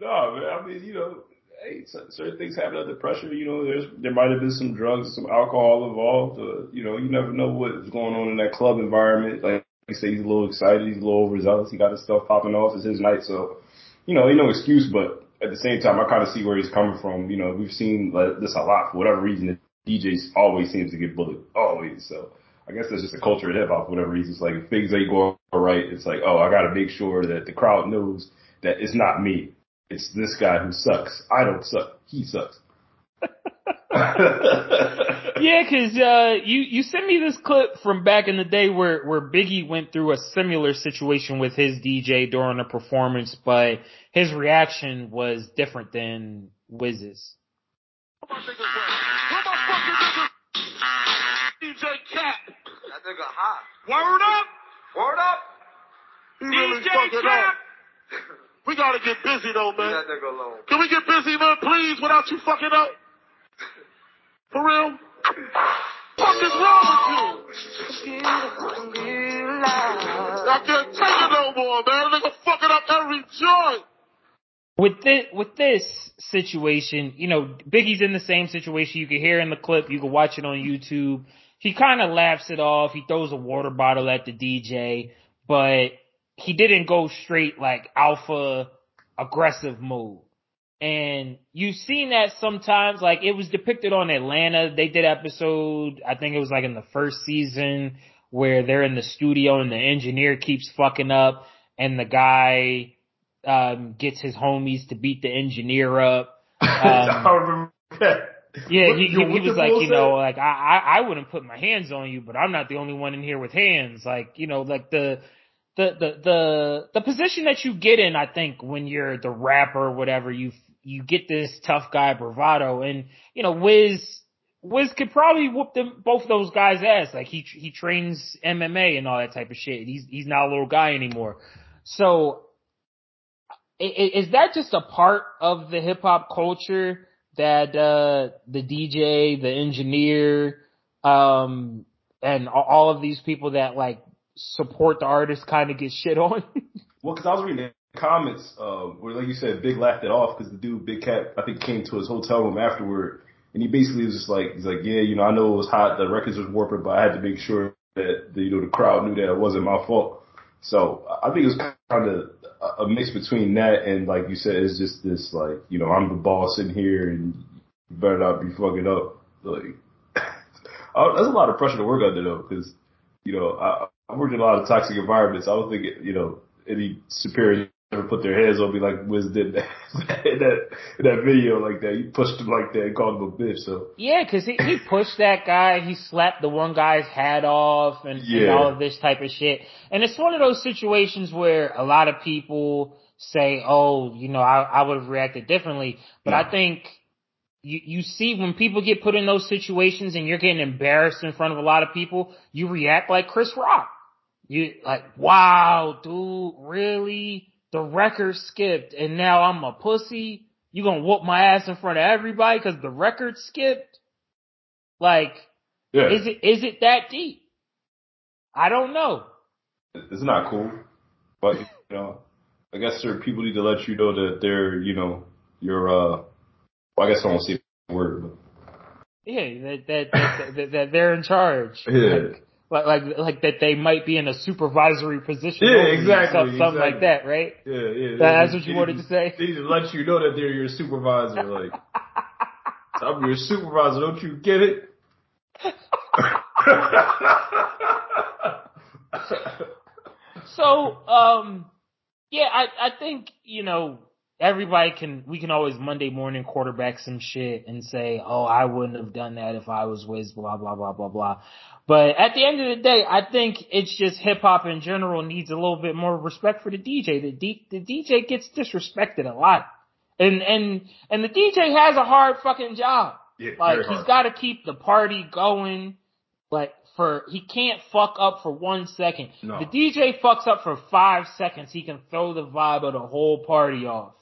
S2: No, man. I mean, you know, hey, certain things happen under pressure. You know, there's there might have been some drugs, some alcohol involved. Uh, you know, you never know what's going on in that club environment. Like you say, he's a little excited, he's a little overzealous. He got his stuff popping off. It's his night, so you know, ain't no excuse. But at the same time, I kind of see where he's coming from. You know, we've seen like, this a lot for whatever reason. The DJs always seems to get bullied, always. So I guess that's just a culture of hip hop for whatever reason. It's like if things ain't going right, it's like, oh, I got to make sure that the crowd knows that it's not me. It's this guy who sucks. I don't suck. He sucks. [LAUGHS]
S1: yeah, cause, uh, you, you sent me this clip from back in the day where, where Biggie went through a similar situation with his DJ during a performance, but his reaction was different than Wiz's.
S6: DJ Cat. That nigga hot. Word up. Word up. He really DJ Cat. [LAUGHS] We gotta get busy though, man. Leave that nigga alone. Can we get busy, man, please, without you fucking up? For real? What is wrong with you? I can't take it no more, man. Nigga fucking up every joint.
S1: With this, with this situation, you know, Biggie's in the same situation. You can hear in the clip, you can watch it on YouTube. He kind of laughs it off. He throws a water bottle at the DJ, but he didn't go straight like alpha aggressive mode. And you've seen that sometimes, like it was depicted on Atlanta. They did episode, I think it was like in the first season where they're in the studio and the engineer keeps fucking up and the guy, um, gets his homies to beat the engineer up. [LAUGHS] Um, Yeah, he, he, he was like, you know, like I, I wouldn't put my hands on you, but I'm not the only one in here with hands. Like, you know, like the the the the the position that you get in, I think, when you're the rapper whatever, you you get this tough guy bravado, and you know, Wiz Wiz could probably whoop them both those guys' ass. Like he he trains MMA and all that type of shit. He's he's not a little guy anymore. So is that just a part of the hip hop culture that uh the DJ, the engineer, um, and all of these people that like support the artist kind of get shit on. [LAUGHS]
S2: well, because I was reading the comments uh, where, like you said, Big laughed it off because the dude, Big Cat, I think came to his hotel room afterward, and he basically was just like, he's like, yeah, you know, I know it was hot, the records was warping, but I had to make sure that the, you know the crowd knew that it wasn't my fault. So I think it was kind of a mix between that and like you said, it's just this like, you know, I'm the boss in here and you better not be fucking up. Like, [LAUGHS] that's a lot of pressure to work under though, because you know, I, I worked in a lot of toxic environments. I don't think, you know, any superior ever put their hands on me like Wiz did that, [LAUGHS] in that in that video like that. He pushed him like that and called him a bitch. So
S1: yeah, because he, he pushed that guy. He slapped the one guy's hat off and, yeah. and all of this type of shit. And it's one of those situations where a lot of people say, "Oh, you know, I, I would have reacted differently," but yeah. I think. You, you see when people get put in those situations and you're getting embarrassed in front of a lot of people, you react like Chris Rock. You like, wow, dude, really? The record skipped and now I'm a pussy? You gonna whoop my ass in front of everybody cause the record skipped? Like, yeah. is it, is it that deep? I don't know.
S2: It's not cool, but you [LAUGHS] know, I guess certain people need to let you know that they're, you know, you're, uh, well, I guess I won't say the word, but.
S1: Yeah, that, that, that, that, that they're in charge.
S2: Yeah.
S1: Like, like like like that they might be in a supervisory position.
S2: Yeah, exactly.
S1: Something,
S2: exactly.
S1: like that, right?
S2: Yeah, yeah.
S1: That's what you wanted to say.
S2: They to let you know that they're your supervisor. Like, [LAUGHS] I'm your supervisor. Don't you get it? [LAUGHS]
S1: so, um, yeah, I I think you know everybody can we can always Monday morning quarterback some shit and say, oh, I wouldn't have done that if I was Wiz, blah blah blah blah blah. But at the end of the day, I think it's just hip hop in general needs a little bit more respect for the DJ. The, D, the DJ gets disrespected a lot. And, and, and the DJ has a hard fucking job.
S2: Yeah,
S1: like he's got to keep the party going, like for he can't fuck up for one second.
S2: No.
S1: The DJ fucks up for five seconds, he can throw the vibe of the whole party off.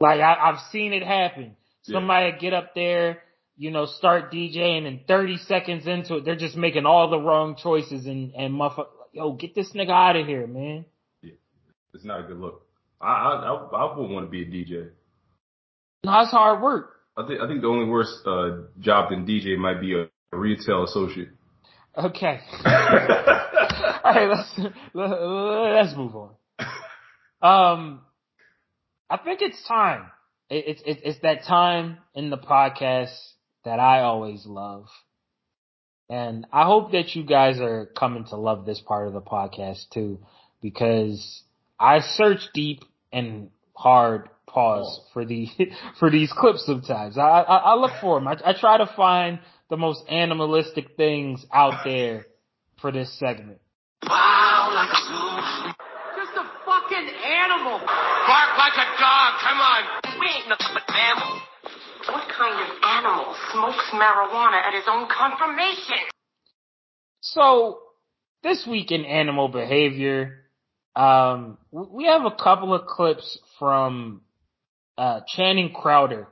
S1: Like I, have seen it happen. Somebody yeah. get up there, you know, start DJing and 30 seconds into it, they're just making all the wrong choices and, and motherfucker, yo, get this nigga out of here, man.
S2: Yeah. It's not a good look. I, I, I, I wouldn't want to be a DJ.
S1: No, that's hard work.
S2: I think, I think the only worse, uh, job than DJ might be a, a retail associate.
S1: Okay. [LAUGHS] all right, let's, let's move on. Um, I think it's time. It's it, it's that time in the podcast that I always love. And I hope that you guys are coming to love this part of the podcast too, because I search deep and hard pause oh. for the [LAUGHS] for these clips sometimes. I I, I look for them. I, I try to find the most animalistic things out there for this segment.
S7: Wow, like a just a fucking animal.
S8: Bark like a dog. Come on.
S7: We ain't nothing but mammals. What kind of animal smokes marijuana at his own confirmation?
S1: So, this week in animal behavior, um, we have a couple of clips from uh, Channing Crowder,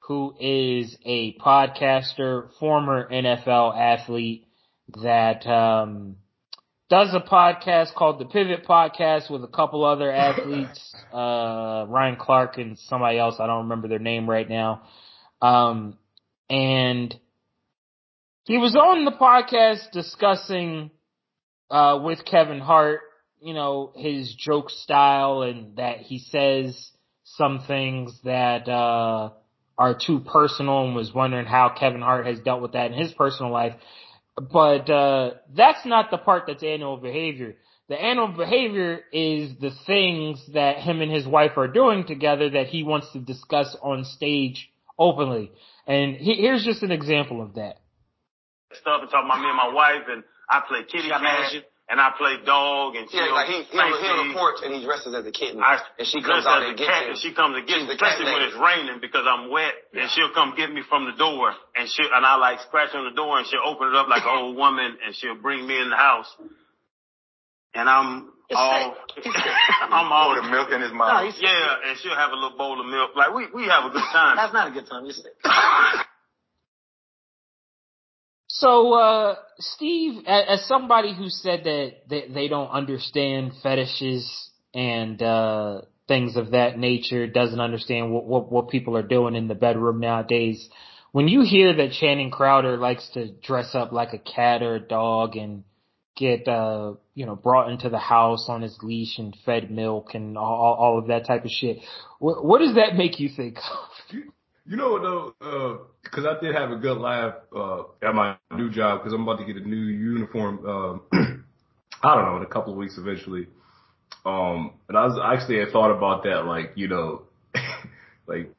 S1: who is a podcaster, former NFL athlete that um, does a podcast called the Pivot Podcast with a couple other [LAUGHS] athletes, uh, Ryan Clark and somebody else. I don't remember their name right now. Um, and he was on the podcast discussing, uh, with Kevin Hart, you know, his joke style and that he says some things that, uh, are too personal and was wondering how Kevin Hart has dealt with that in his personal life. But uh, that's not the part that's animal behavior. The animal behavior is the things that him and his wife are doing together that he wants to discuss on stage openly. And he, here's just an example of that.
S9: Stuff and talking about me and my wife, and I play kitty cat and I play dog, and
S10: yeah, like he he on, he on the porch and he dresses as a kitten, I and she comes out and gets him.
S9: And she comes and gets me, especially when it's raining because I'm wet, yeah. and she'll come get me from the door, and she and I like scratch on the door, and she'll open it up like an old woman, and she'll bring me in the house, and I'm all [LAUGHS] I'm all
S10: the milk in his mouth. No,
S9: yeah, and she'll have a little bowl of milk. Like we we have a good time.
S10: That's not a good time. You [LAUGHS] say.
S1: So, uh, Steve, as somebody who said that they don't understand fetishes and, uh, things of that nature, doesn't understand what, what, what people are doing in the bedroom nowadays, when you hear that Channing Crowder likes to dress up like a cat or a dog and get, uh, you know, brought into the house on his leash and fed milk and all, all of that type of shit, what, what does that make you think of?
S2: You know though, uh, cause I did have a good laugh, uh, at my new job cause I'm about to get a new uniform, um, [CLEARS THROAT] I don't know, in a couple of weeks eventually. Um, and I was actually, I thought about that, like, you know, [LAUGHS] like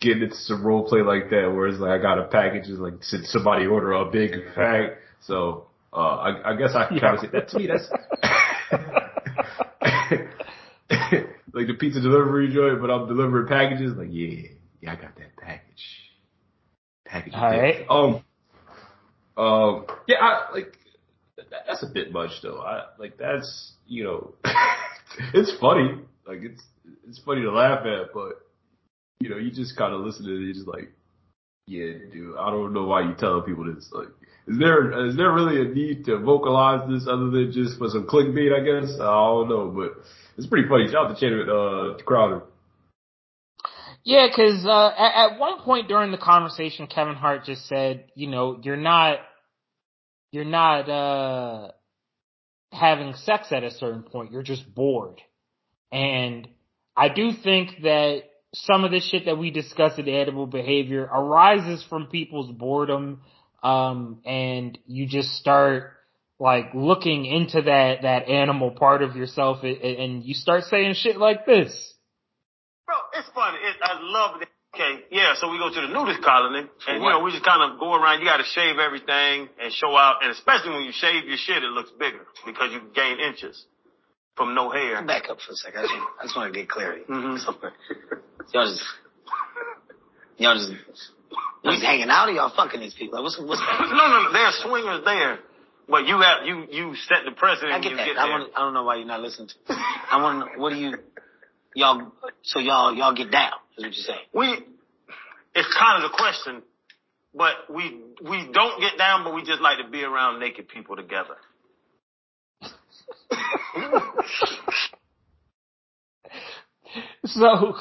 S2: getting into some role play like that where it's like I got a package, is like somebody order a big pack. So, uh, I, I guess I can kind of say that to me, that's, [LAUGHS] like the pizza delivery joint, but I'm delivering packages, like, yeah yeah, I got that package. Package. All right. Um. Um. Yeah. I, like that's a bit much though. I like that's you know, [LAUGHS] it's funny. Like it's it's funny to laugh at, but you know, you just kind of listen to it. You're just like, yeah, dude. I don't know why you telling people this. Like, is there is there really a need to vocalize this other than just for some clickbait? I guess I don't know, but it's pretty funny. Shout out to Channing uh, Crowder.
S1: Yeah, because uh, at, at one point during the conversation, Kevin Hart just said, you know, you're not, you're not uh, having sex at a certain point. You're just bored, and I do think that some of the shit that we discuss in animal behavior arises from people's boredom, um, and you just start like looking into that that animal part of yourself, and, and you start saying shit like this.
S9: It's funny. It, I love it. Okay, yeah, so we go to the nudist colony, and you know, we just kind of go around. You got to shave everything and show out, and especially when you shave your shit, it looks bigger because you gain inches from no hair.
S10: Back up for a second. I just, I just want to get clarity.
S9: Mm-hmm.
S10: So, y'all just, y'all just He's hanging out or y'all fucking these people? What's, what's
S9: no, no, no. There are swingers there. But you have you you set the precedent.
S10: I get that.
S9: Get
S10: I want. I don't know why you're not listening to. I want what do you y'all? So y'all y'all get down? Is what you're saying?
S9: We. It's kind of the question, but we we don't get down, but we just like to be around naked people together. [LAUGHS]
S1: so,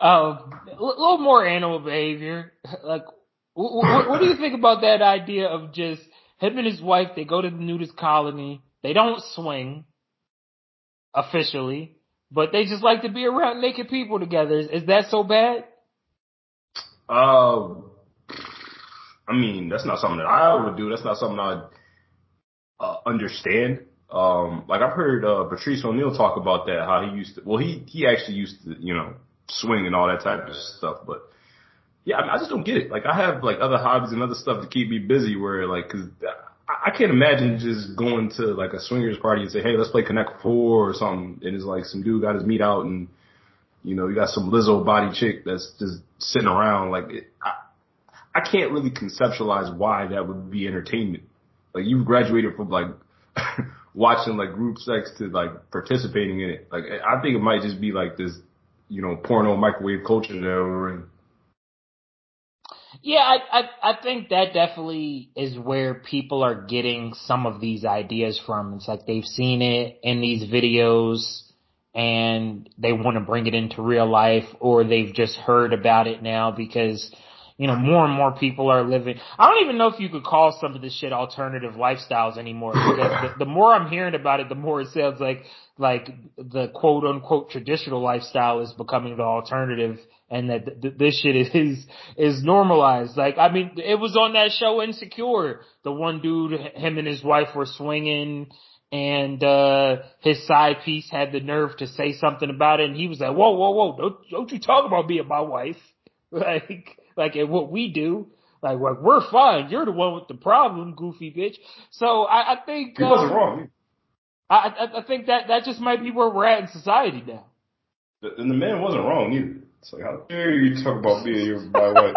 S1: um, a little more animal behavior. Like, what, what do you think about that idea of just him and his wife, they go to the nudist colony. They don't swing officially, but they just like to be around naked people together. Is, is that so bad?
S2: Um, I mean, that's not something that I would do. That's not something I'd uh, understand. Um, like I've heard uh, Patrice O'Neal talk about that, how he used to. Well, he he actually used to, you know, swing and all that type of stuff. But yeah, I, mean, I just don't get it. Like I have like other hobbies and other stuff to keep me busy where like, cause I, can't imagine just going to like a swingers party and say, Hey, let's play Connect Four or something. And it's like some dude got his meat out and, you know, you got some Lizzo body chick that's just sitting around. Like it, I, I can't really conceptualize why that would be entertainment. Like you've graduated from like [LAUGHS] watching like group sex to like participating in it. Like I think it might just be like this, you know, porno microwave culture that we're in.
S1: Yeah, I, I, I think that definitely is where people are getting some of these ideas from. It's like they've seen it in these videos and they want to bring it into real life or they've just heard about it now because you know, more and more people are living. I don't even know if you could call some of this shit alternative lifestyles anymore. the, the more I'm hearing about it, the more it sounds like like the quote unquote traditional lifestyle is becoming the alternative and that th- this shit is is normalized. Like, I mean, it was on that show Insecure. The one dude, him and his wife were swinging, and uh his side piece had the nerve to say something about it, and he was like, "Whoa, whoa, whoa! Don't don't you talk about me and my wife [LAUGHS] like like at what we do." Like, like we're fine. You're the one with the problem, goofy bitch. So I, I think
S2: he wasn't um, wrong.
S1: I, I I think that that just might be where we're at in society now.
S2: And the man wasn't wrong either. It's like, how dare you talk about me and your my wife?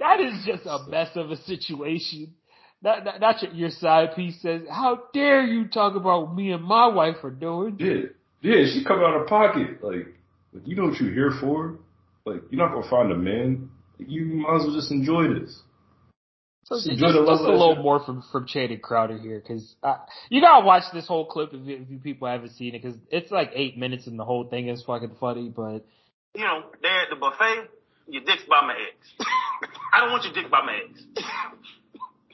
S1: that is just a mess of a situation. That, that, that's your side piece says, how dare you talk about me and my wife are doing?
S2: Yeah. Yeah, she come out of pocket. Like, like, you know what you're here for? Like, you're not gonna find a man. You might as well just enjoy this.
S1: So just, just, just a little more from from Channing Crowder here, because uh, you gotta watch this whole clip if, if you people haven't seen it, because it's like eight minutes and the whole thing is fucking funny. But
S9: you know, there at the buffet, your dick's by my eggs. I don't want your dick by my eggs.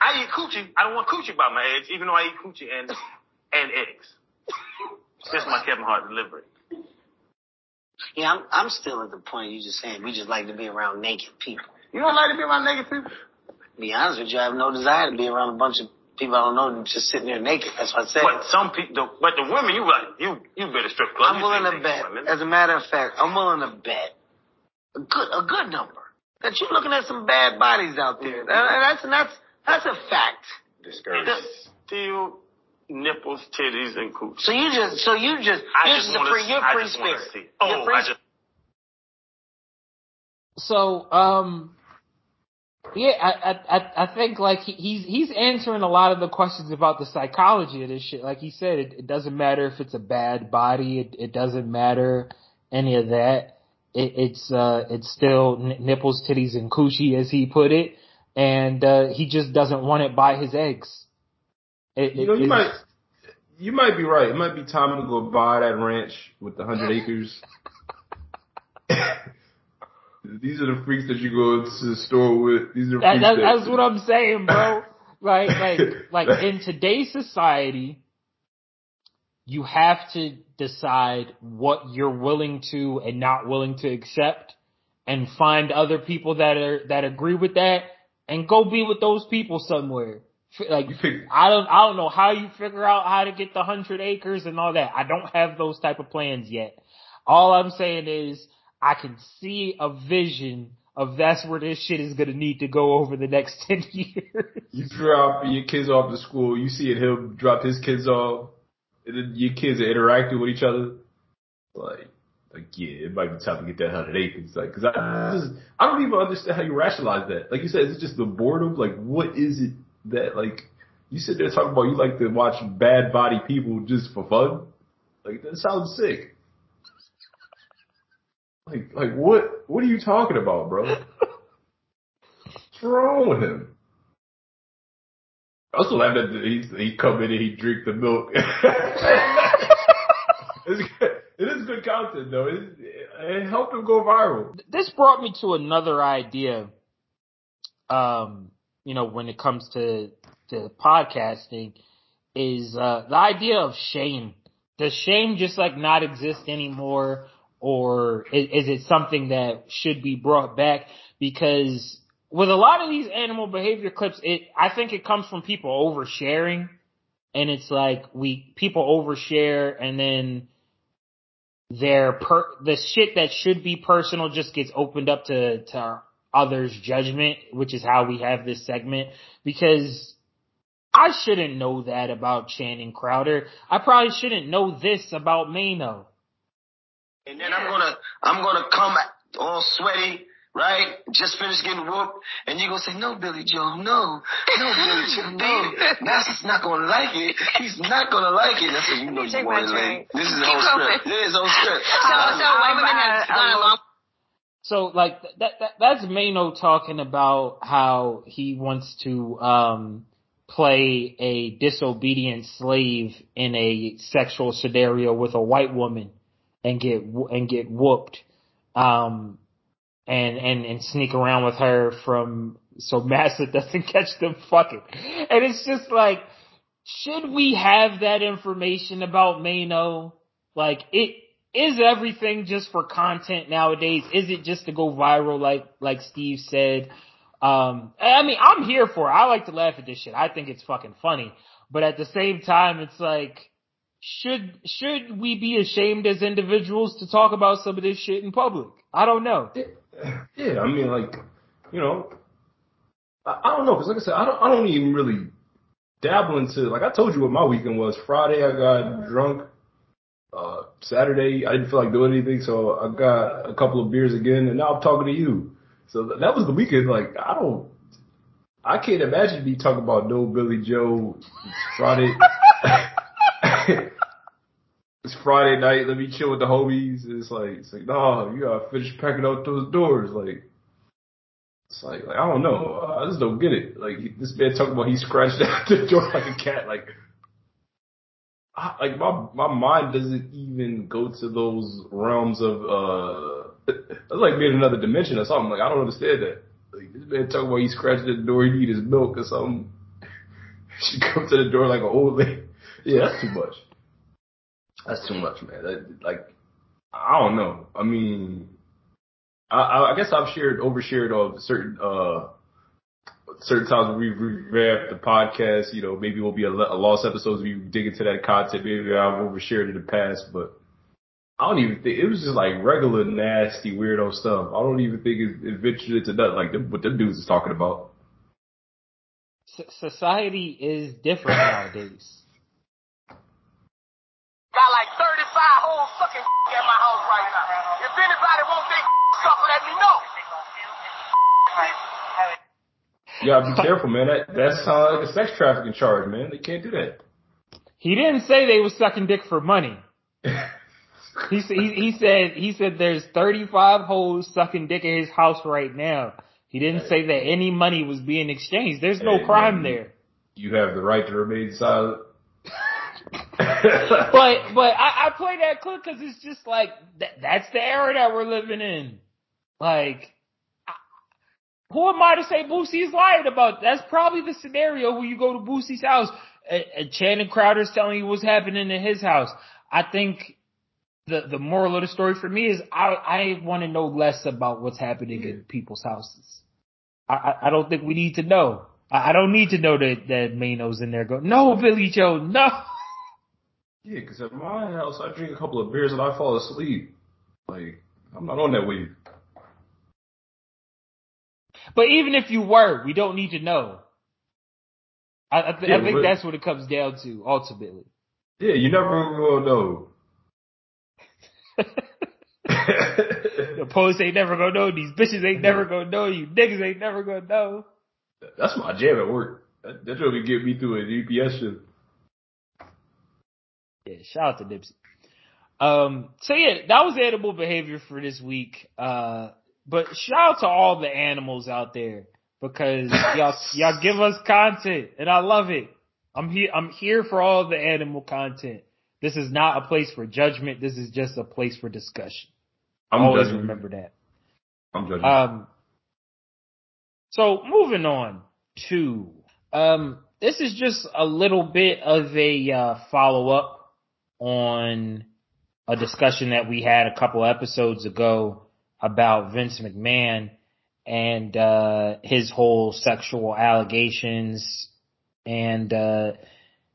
S9: I eat coochie. I don't want coochie by my eggs, even though I eat coochie and and eggs. That's my Kevin Hart delivery.
S10: Yeah, I'm I'm still at the point you just saying we just like to be around naked people.
S9: You don't like to be around naked people?
S10: Be honest with you, I have no desire to be around a bunch of people I don't know just sitting there naked. That's what I said.
S9: But some people, but the women, you like, you, you better strip club.
S10: I'm willing to bet. Women. As a matter of fact, I'm willing to bet a good, a good number that you're looking at some bad bodies out there. And that's, and that's, that's a fact.
S9: Discouraged. Still nipples, titties, and cooch.
S10: So you just, so you just,
S9: I
S10: you're
S9: just, just free,
S10: you're free spirit. Oh,
S9: free I just.
S1: So, um, yeah, I, I, I think like he, he's, he's answering a lot of the questions about the psychology of this shit. Like he said, it, it doesn't matter if it's a bad body. It, it doesn't matter any of that. It, it's, uh, it's still nipples, titties, and coochie as he put it. And, uh, he just doesn't want it by his eggs.
S2: It, you know, you might, you might be right. It might be time to go buy that ranch with the hundred acres. [LAUGHS] These are the freaks that you go to the store with. These are
S1: that, that, that's what I'm saying, bro. [LAUGHS] like, like, like in today's society, you have to decide what you're willing to and not willing to accept and find other people that are, that agree with that and go be with those people somewhere. Like, I don't, I don't know how you figure out how to get the hundred acres and all that. I don't have those type of plans yet. All I'm saying is I can see a vision of that's where this shit is gonna need to go over the next [LAUGHS] ten years.
S2: You drop your kids off to school, you see he'll drop his kids off, and then your kids are interacting with each other. Like, like, yeah, it might be time to get that hundred acres. Like, cause I just, I don't even understand how you rationalize that. Like you said, it's just the boredom. Like, what is it that like you sit there talking about you like to watch bad body people just for fun? Like that sounds sick. Like, like what? What are you talking about, bro? What's wrong with him? I also laugh that he he come in and he drink the milk. [LAUGHS] it's good. It is good content though. It, it helped him go viral.
S1: This brought me to another idea. Um, you know, when it comes to to podcasting, is uh, the idea of shame. Does shame just like not exist anymore, or is, is it something that should be brought back? Because with a lot of these animal behavior clips, it I think it comes from people oversharing, and it's like we people overshare, and then their per the shit that should be personal just gets opened up to to others' judgment, which is how we have this segment. Because I shouldn't know that about Channing Crowder. I probably shouldn't know this about Maino.
S10: And then I'm gonna I'm gonna come all sweaty right? Just finished getting whooped, and you're gonna say, no, Billy Joe, no, no, Billy [LAUGHS] Joe, no. Master's not gonna like it. He's not gonna like it. That's what you know you want to This is the whole script. This is the whole script. So, so white women have gone along.
S1: So like that, that that's Maino talking about how he wants to um play a disobedient slave in a sexual scenario with a white woman and get and get whooped. Um and and and sneak around with her from so [LAUGHS] Massa doesn't catch them fucking. And it's just like, should we have that information about Maino? Like it is everything just for content nowadays? Is it just to go viral like like Steve said? Um I mean I'm here for it. I like to laugh at this shit. I think it's fucking funny. But at the same time it's like should should we be ashamed as individuals to talk about some of this shit in public? I don't know.
S2: Yeah, I mean, like, you know, I, I don't know, cause like I said, I don't, I don't even really dabble into, like I told you what my weekend was. Friday I got drunk. Uh, Saturday I didn't feel like doing anything, so I got a couple of beers again, and now I'm talking to you. So that was the weekend. Like I don't, I can't imagine me talking about no Billy Joe. Friday. [LAUGHS] [LAUGHS] it's Friday night. Let me chill with the homies. it's like, it's like, no, you gotta finish packing out those doors. Like, it's like, like I don't know. I just don't get it. Like this man talking about he scratched [LAUGHS] out the door like a cat. Like, I, like my my mind doesn't even go to those realms of uh. [LAUGHS] It's like being another dimension or something. Like I don't understand that. Like this man talking about he scratched at the door. He need his milk or something. She comes to the door like an old lady. Yeah, that's too much. That's too much, man. That, like, I don't know. I mean, I, I guess I've shared, overshared of certain, uh, certain times when we revamp the podcast, you know, maybe we'll be a, a lost episodes. We dig into that content. Maybe I've overshared in the past, but I don't even think it was just like regular nasty weirdo stuff. I don't even think it, it ventured into nothing like them, what them dudes is talking about.
S1: society is different [LAUGHS] nowadays
S8: 35 whole fucking [LAUGHS] at my house right now. If anybody want they [LAUGHS] stuff, let me know.
S2: You gotta be careful, man. That that sounds like a sex trafficking charge, man. They can't do that.
S1: He didn't say they was sucking dick for money. [LAUGHS] he, he he said he said there's 35 hoes sucking dick at his house right now. He didn't say that any money was being exchanged. There's no hey, crime man, there.
S2: You have the right to remain silent. [LAUGHS]
S1: but but I, I play that clip because it's just like that, that's the era that we're living in. Like, I, who am I to say Boosie's lying about? That's probably the scenario where you go to Boosie's house and, and Channing Crowder's telling you what's happening in his house. I think the the moral of the story for me is I I want to know less about what's happening in people's houses. I, I, I don't think we need to know. I, I don't need to know that that Maino's in there. Go no, Billy Joe, no. [LAUGHS]
S2: Yeah, because at my house, I drink a couple of beers and I fall asleep. Like, I'm not on that weed.
S1: But even if you were, we don't need to know. I, I, th- yeah, I think that's what it comes down to, ultimately.
S2: Yeah, you never will know. [LAUGHS]
S1: the post ain't never gonna know. These bitches ain't never gonna know. You niggas ain't never gonna know.
S2: That's my jam at work. That, that's what get me through an UPS shift.
S1: Yeah, shout out to Nipsey. Um, so yeah, that was animal behavior for this week. Uh, but shout out to all the animals out there because [LAUGHS] y'all, y'all give us content and I love it. I'm here, I'm here for all the animal content. This is not a place for judgment. This is just a place for discussion. I'm Always judging. remember that.
S2: I'm judging.
S1: Um, so moving on to, um, this is just a little bit of a uh, follow up on a discussion that we had a couple episodes ago about Vince McMahon and uh, his whole sexual allegations and uh,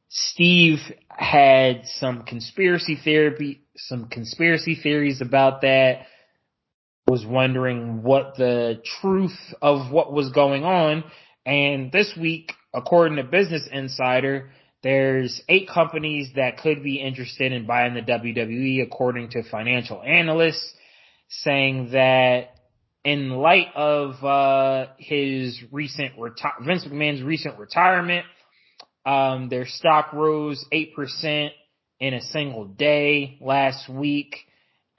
S1: Steve had some conspiracy theory, some conspiracy theories about that. Was wondering what the truth of what was going on. And this week, according to Business Insider, there's eight companies that could be interested in buying the WWE according to financial analysts saying that in light of, uh, his recent reti- Vince McMahon's recent retirement, um, their stock rose 8% in a single day last week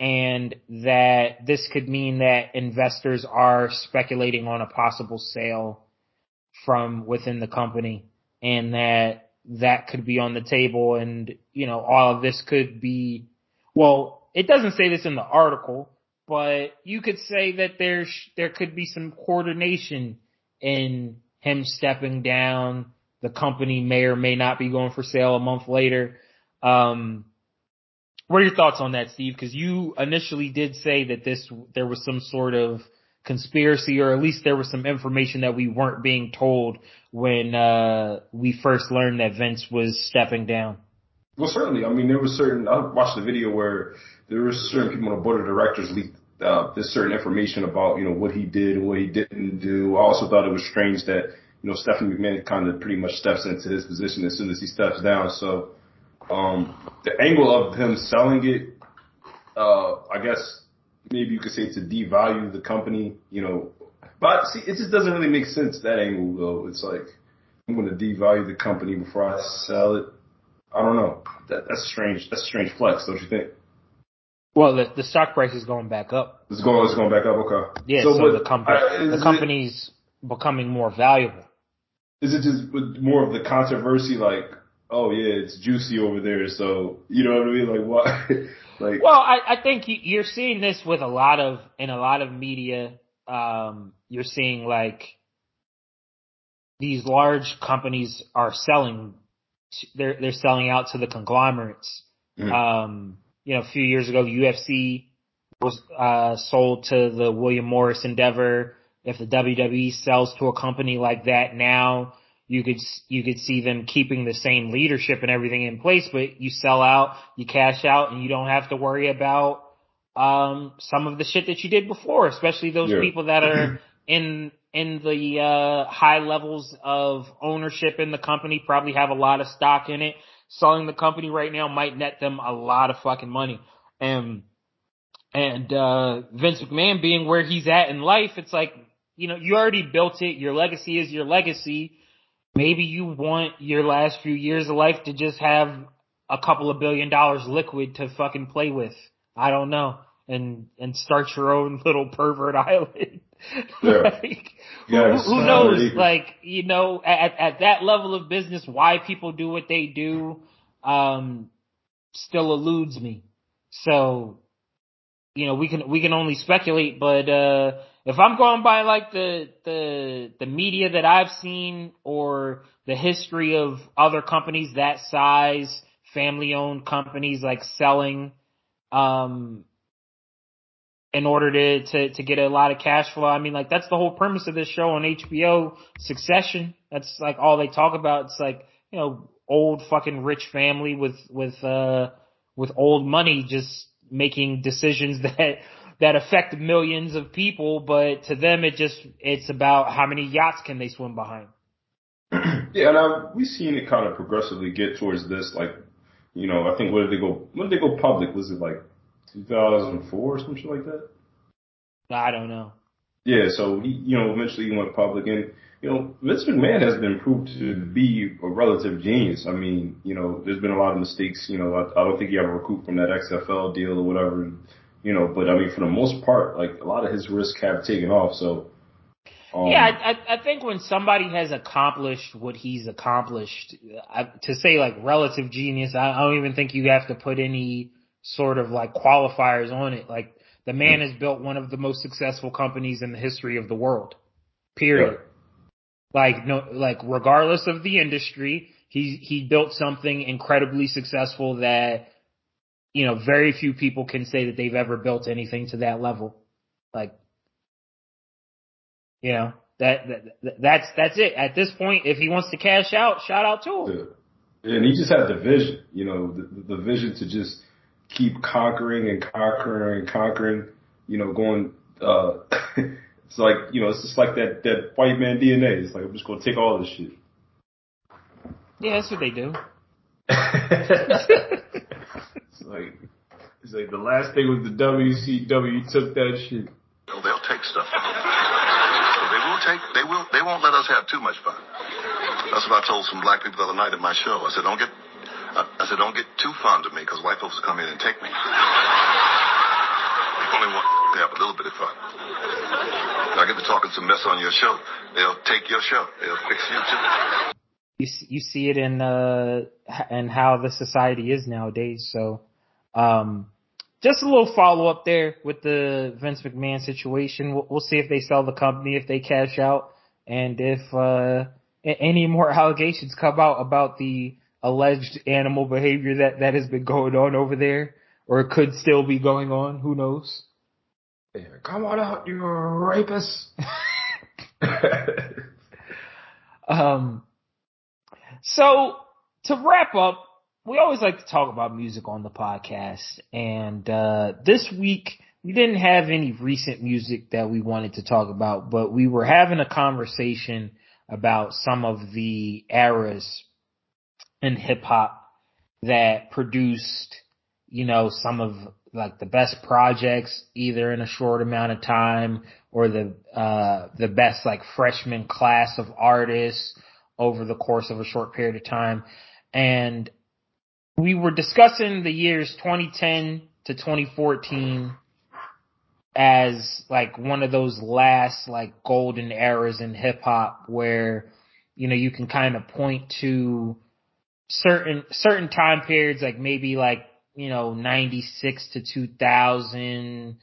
S1: and that this could mean that investors are speculating on a possible sale from within the company and that that could be on the table and, you know, all of this could be, well, it doesn't say this in the article, but you could say that there's, there could be some coordination in him stepping down the company may or may not be going for sale a month later. Um, what are your thoughts on that, Steve? Because you initially did say that this there was some sort of conspiracy, or at least there was some information that we weren't being told when uh, we first learned that Vince was stepping down.
S2: Well, certainly. I mean, there was certain. I watched the video where there were certain people on the board of directors leaked uh, this certain information about you know what he did and what he didn't do. I also thought it was strange that you know, Stephanie McMahon kind of pretty much steps into his position as soon as he steps down. So, um, the angle of him selling it, uh, I guess maybe you could say to devalue the company, you know, but see, it just doesn't really make sense that angle though. It's like, I'm going to devalue the company before I sell it. I don't know. That, that's strange. That's a strange flex, don't you think?
S1: Well, the, the stock price is going back up.
S2: It's going. It's going back up. Okay.
S1: Yeah. So, so the company, the company's it, becoming more valuable.
S2: Is it just more of the controversy, like, oh yeah, it's juicy over there, so you know what I mean? Like why? [LAUGHS] like,
S1: well, I, I think you're seeing this with a lot of in a lot of media. Um, you're seeing like these large companies are selling. They're they're selling out to the conglomerates. Mm-hmm. Um, you know, a few years ago, UFC was uh, sold to the William Morris Endeavor if the WWE sells to a company like that now, you could you could see them keeping the same leadership and everything in place, but you sell out, you cash out, and you don't have to worry about um some of the shit that you did before, especially those yeah. people that are [CLEARS THROAT] in in the uh high levels of ownership in the company, probably have a lot of stock in it. Selling the company right now might net them a lot of fucking money. And and uh Vince McMahon being where he's at in life, it's like you know, you already built it. Your legacy is your legacy. Maybe you want your last few years of life to just have a couple of billion dollars liquid to fucking play with. I don't know. And, and start your own [LAUGHS] little pervert island.
S2: Yeah. [LAUGHS] like,
S1: yeah, who, who knows? Like, you know, at, at that level of business, why people do what they do, um, still eludes me. So, you know, we can, we can only speculate, but, uh, if I'm going by like the, the, the media that I've seen or the history of other companies that size, family owned companies like selling, um, in order to, to, to get a lot of cash flow. I mean, like that's the whole premise of this show on HBO, Succession. That's like all they talk about. It's like, you know, old fucking rich family with, with, uh, with old money just making decisions [LAUGHS] that that affect millions of people, but to them it just it's about how many yachts can they swim behind. [CLEARS THROAT]
S2: yeah, and uh, we've seen it kind of progressively get towards this. Like, you know, I think where did they go? When did they go public? Was it like 2004 or something like that.
S1: I don't know.
S2: Yeah, so he, you know, eventually he went public, and you know, Vince McMahon has been proved to be a relative genius. I mean, you know, there's been a lot of mistakes. You know, I, I don't think he ever recouped from that XFL deal or whatever. You know, but I mean, for the most part, like a lot of his risks have taken off. So.
S1: Um, yeah, I, I think when somebody has accomplished what he's accomplished, I, to say like relative genius, I, I don't even think you have to put any sort of like qualifiers on it. Like the man has built one of the most successful companies in the history of the world. Period. Yeah. Like no, like regardless of the industry, he he built something incredibly successful that you know very few people can say that they've ever built anything to that level. Like you know that, that that's that's it. At this point, if he wants to cash out, shout out to him.
S2: Yeah. And he just had the vision, you know, the, the vision to just keep conquering and conquering and conquering, you know, going, uh, [LAUGHS] it's like, you know, it's just like that, that white man DNA. It's like, I'm just going to take all this shit.
S1: Yeah, that's what they do. [LAUGHS]
S2: it's like, it's like the last thing was the WCW took that shit.
S6: Oh, they'll take stuff. they will take, they will, they won't let us have too much fun. That's what I told some black people the other night at my show. I said, don't get I said, don't get too fond of me because white folks will come in and take me. You only want to have a little bit of fun. I get to talking some mess on your show. They'll take your show. They'll fix you too.
S1: You you see it in uh and how the society is nowadays. So, um, just a little follow up there with the Vince McMahon situation. We'll, we'll see if they sell the company, if they cash out, and if uh any more [LAUGHS] allegations come out about the alleged animal behavior that, that has been going on over there, or it could still be going on. Who knows?
S2: Yeah, come on out, you rapist. [LAUGHS]
S1: um, so to wrap up, we always like to talk about music on the podcast, and uh, this week we didn't have any recent music that we wanted to talk about, but we were having a conversation about some of the eras in hip hop that produced, you know, some of like the best projects either in a short amount of time or the uh the best like freshman class of artists over the course of a short period of time. And we were discussing the years 2010 to 2014 as like one of those last like golden eras in hip hop where you know you can kind of point to certain certain time periods, like maybe like you know ninety six to two thousand,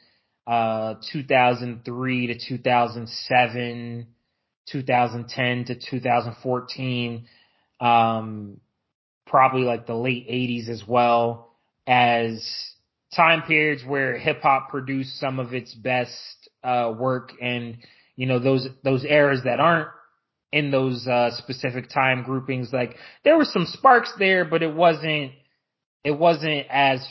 S1: uh, two thousand three to two thousand seven, two thousand ten to two thousand fourteen, um, probably like the late eighties as well as time periods where hip hop produced some of its best uh, work and you know those those eras that aren't in those uh, specific time groupings. Like there were some sparks there, but it wasn't it wasn't as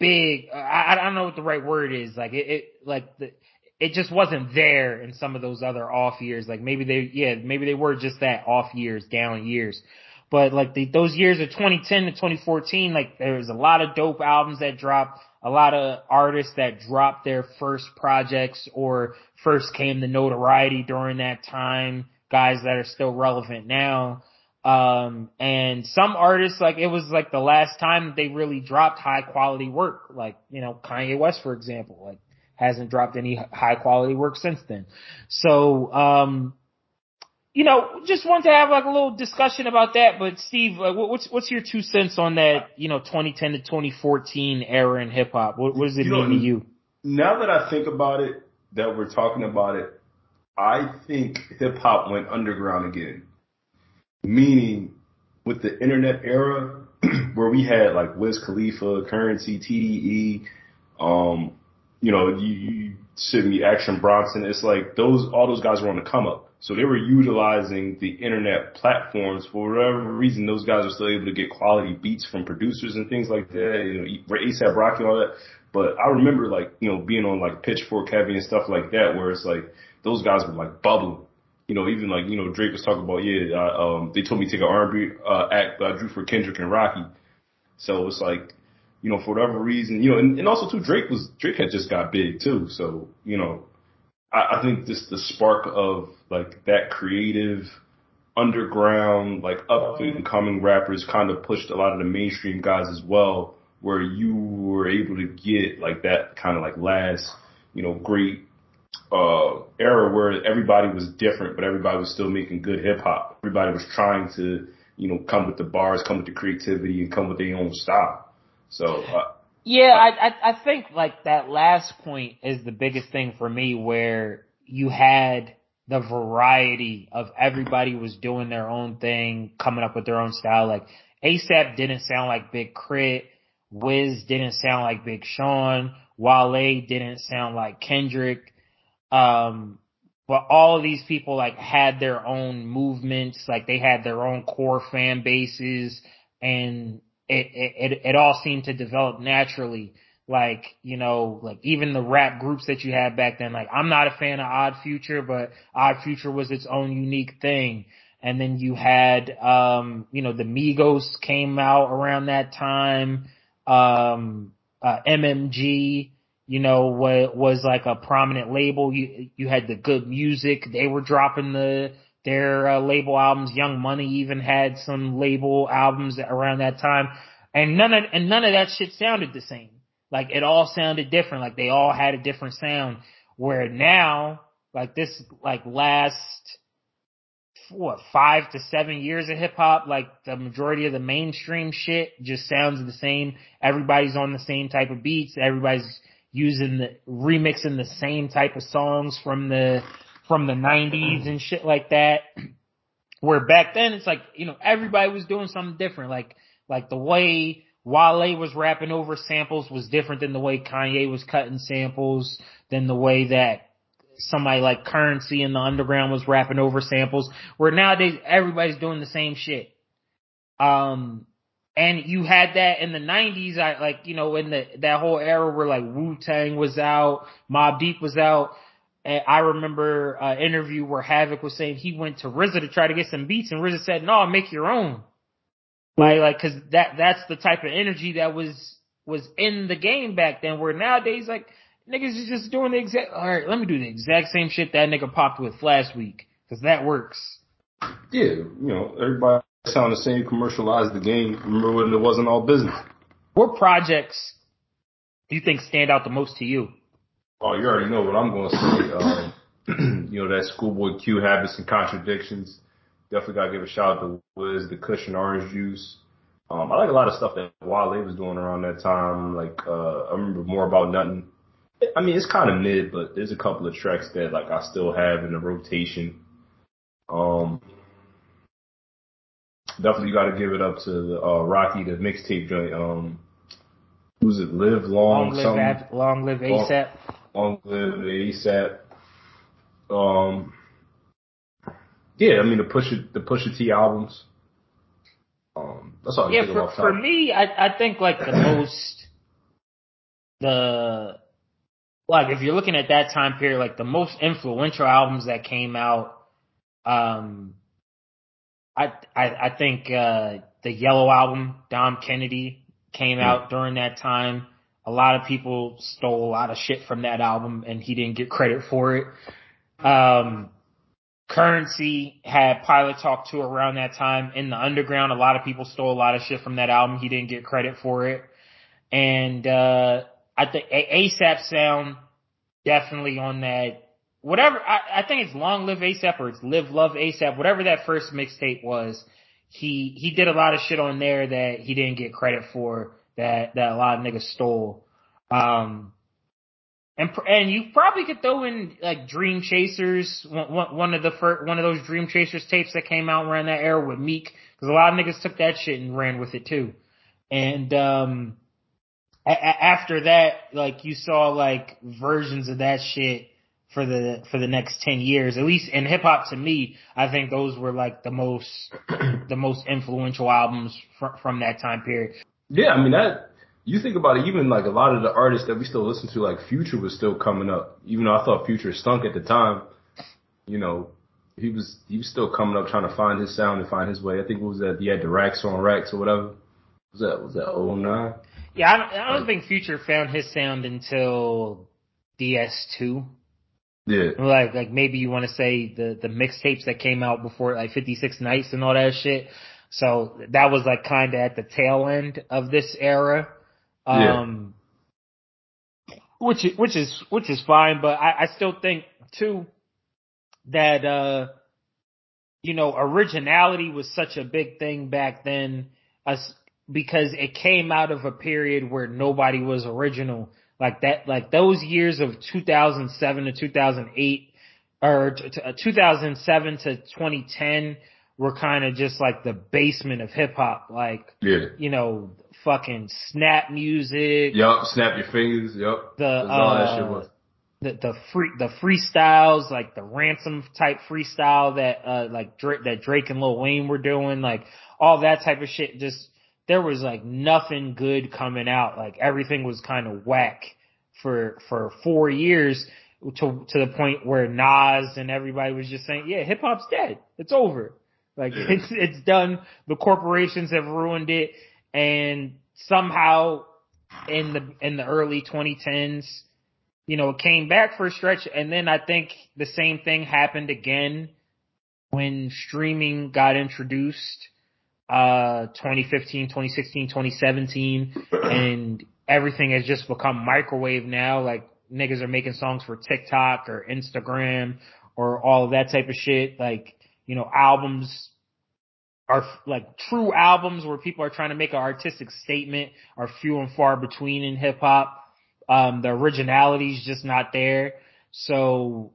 S1: big. I, I don't know what the right word is. Like it, it like the, it just wasn't there in some of those other off years. Like maybe they, yeah, maybe they were just that off years, down years. But like the, those years of 2010 to 2014, like there was a lot of dope albums that dropped, a lot of artists that dropped their first projects or first came to notoriety during that time, guys that are still relevant now. Um, and some artists, like it was like the last time they really dropped high quality work, like, you know, Kanye West, for example, like hasn't dropped any high quality work since then. So, um, you know, just want to have like a little discussion about that. But Steve, uh, what's what's your two cents on that? You know, 2010 to 2014 era in hip hop. What, what, does it you mean know, to you?
S2: Now that I think about it, that we're talking about it, I think hip hop went underground again. Meaning, with the internet era, [CLEARS THROAT] where we had like Wiz Khalifa, Currency, TDE, um, you know, you, you Sydney Action Bronson. It's like those all those guys were on the come up. So they were utilizing the internet platforms for whatever reason. Those guys are still able to get quality beats from producers and things like that. You know, ASAP Rocky and all that. But I remember like you know being on like Pitchfork Heavy and stuff like that, where it's like those guys were like bubbling. You know, even like you know Drake was talking about yeah. I, um, they told me to take an R&B uh, act, but I drew for Kendrick and Rocky. So it's like you know, for whatever reason, you know, and, and also too, Drake was Drake had just got big too, so you know, I, I think just the spark of like that creative underground, like up and coming rappers kind of pushed a lot of the mainstream guys as well, where you were able to get like that kind of like last, you know, great uh era where everybody was different, but everybody was still making good hip hop. Everybody was trying to, you know, come with the bars, come with the creativity, and come with their own style. So. Uh,
S1: yeah, I, I I think like that last point is the biggest thing for me, where you had the variety of everybody was doing their own thing, coming up with their own style. Like ASAP didn't sound like Big K.R.I.T., Wiz didn't sound like Big Sean, Wale didn't sound like Kendrick. Um, but all of these people like had their own movements, like they had their own core fan bases and it, it, it all seemed to develop naturally. Like, you know, like even the rap groups that you had back then, like I'm not a fan of Odd Future, but Odd Future was its own unique thing. And then you had, um, you know, the Migos came out around that time. Um, uh, MMG, you know, was, was like a prominent label. You, you had the G.O.O.D. Music. They were dropping the, their uh, label albums. Young Money even had some label albums around that time, and none of and none of that shit sounded the same. Like it all sounded different. Like they all had a different sound. Where now, like this, like last what five to seven years of hip hop, like the majority of the mainstream shit just sounds the same. Everybody's on the same type of beats. Everybody's using the remixing the same type of songs from the from the 90s and shit like that. Where back then it's like, you know, everybody was doing something different. Like, like the way Wale was rapping over samples was different than the way Kanye was cutting samples, than the way that somebody like Currency in the underground was rapping over samples. Where nowadays everybody's doing the same shit. Um, and you had that in the nineties, I like, you know, in the, that whole era where like Wu Tang was out, Mobb Deep was out. And I remember an interview where Havoc was saying he went to RZA to try to get some beats and RZA said, no, make your own. Like, like, cause that, that's the type of energy that was, was in the game back then where nowadays, like, niggas is just doing the exact, alright, let me do the exact same shit that nigga popped with last week. Cause that works.
S2: Yeah, you know, everybody sound the same, commercialized the game. Remember when it wasn't all business.
S1: What projects do you think stand out the most to you?
S2: Oh, you already know what I'm going to say. Um, [CLEARS THROAT] you know, that schoolboy Q habits and contradictions. Definitely got to give a shout out to Wiz, the Kush and Orange Juice. Um, I like a lot of stuff that Wale was doing around that time. Like, uh, I remember more about nothing. I mean, it's kind of mid, but there's a couple of tracks that like I still have in the rotation. Um, definitely got to give it up to the, uh, Rocky, the mixtape joint. Um, who's it? Live long,
S1: long live, Ab- long live ASAP.
S2: Long live ASAP. Um, yeah, I mean the Pusha the Pusha T albums. Um, that's all.
S1: Yeah, for for me, I I think like the most the like if you're looking at that time period, like the most influential albums that came out, um, I I, I think uh, the Yellow album, Dom Kennedy, came out during that time. A lot of people stole a lot of shit from that album and he didn't get credit for it. Um, Currency had Pilot Talk 2 around that time in the underground. A lot of people stole a lot of shit from that album. He didn't get credit for it. And, uh, I think ASAP sound definitely on that. Whatever, I, I think it's Long Live ASAP or it's Live Love ASAP, whatever that first mixtape was. He, he did a lot of shit on there that he didn't get credit for that that a lot of niggas stole. Um, and and you probably could throw in like Dream Chasers, one, one of the first, one of those Dream Chasers tapes that came out around that era with Meek, because a lot of niggas took that shit and ran with it too. And um, a- after that, like you saw like versions of that shit for the for the next ten years, at least in hip hop. To me, I think those were like the most [CLEARS THROAT] the most influential albums fr- from that time period.
S2: Yeah, I mean that. You think about it, even like a lot of the artists that we still listen to, like Future was still coming up. Even though I thought Future stunk at the time, you know, he was he was still coming up trying to find his sound and find his way. I think it was that he had the racks on racks or whatever. Was that was that oh nine?
S1: Yeah, I don't, I don't think Future found his sound until DS2.
S2: Yeah.
S1: Like, like maybe you want to say the, the mixtapes that came out before, like 56 Nights and all that shit. So that was like kind of at the tail end of this era. Um, yeah. which is, which is, which is fine, but I, I still think too that, uh, you know, originality was such a big thing back then, as, because it came out of a period where nobody was original. Like that, like those years of 2007 to 2008 or t- t- 2007 to 2010 were kind of just like the basement of hip hop. Like,
S2: yeah.
S1: you know, fucking snap music.
S2: Yup, snap your fingers. Yup.
S1: The, uh, the, the free, the freestyles, like the ransom type freestyle that, uh, like Drake, that Drake and Lil Wayne were doing, like all that type of shit just, there was like nothing good coming out. Like everything was kind of whack for, for four years to, to the point where Nas and everybody was just saying, yeah, hip hop's dead. It's over. Like it's, it's done. The corporations have ruined it. And somehow in the, in the early 2010s, you know, it came back for a stretch. And then I think the same thing happened again when streaming got introduced uh 2015, 2016, 2017 [CLEARS THROAT] and everything has just become microwave now. Like niggas are making songs for TikTok or Instagram or all of that type of shit. Like, you know, albums are like true albums where people are trying to make an artistic statement are few and far between in hip hop. Um, the originality is just not there. So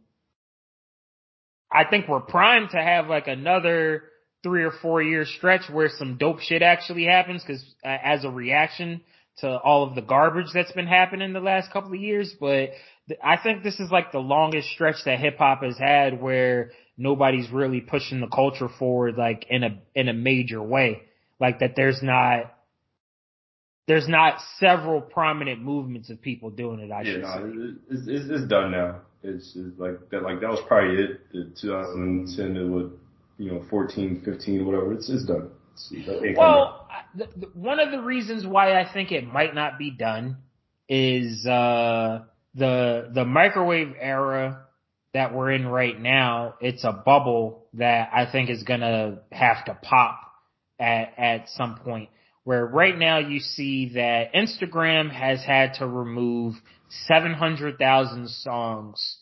S1: I think we're primed to have like another three or four year stretch where some dope shit actually happens because uh, as a reaction to all of the garbage that's been happening the last couple of years. But th- I think this is like the longest stretch that hip hop has had where nobody's really pushing the culture forward like in a in a major way. Like that there's not there's not several prominent movements of people doing it. I yeah, should no,
S2: say. It's, it's, it's done now. It's, it's like that. Like that was probably it. The 2010 it would you know, 14, 15, whatever. It's, it's done.
S1: Well, one of the reasons why I think it might not be done is, uh, the, the microwave era that we're in right now, it's a bubble that I think is gonna have to pop at, at some point. Where right now you see that Instagram has had to remove 700,000 songs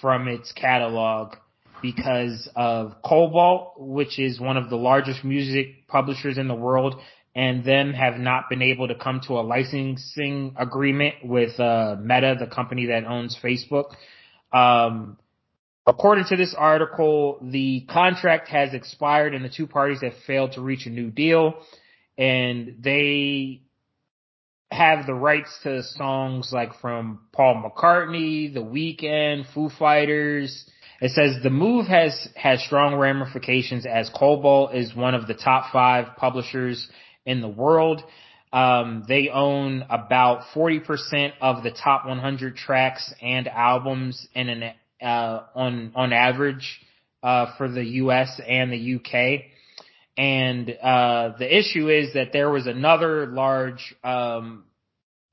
S1: from its catalog because of Kobalt, which is one of the largest music publishers in the world, and them have not been able to come to a licensing agreement with uh, Meta, the company that owns Facebook. Um, according to this article, the contract has expired and the two parties have failed to reach a new deal, and they have the rights to songs like from Paul McCartney, The Weeknd, Foo Fighters, it says the move has has strong ramifications as Kobalt is one of the top five publishers in the world. Um, they own about 40% of the top 100 tracks and albums in an, uh, on, on average, uh, for the US and the UK. And, uh, the issue is that there was another large, um,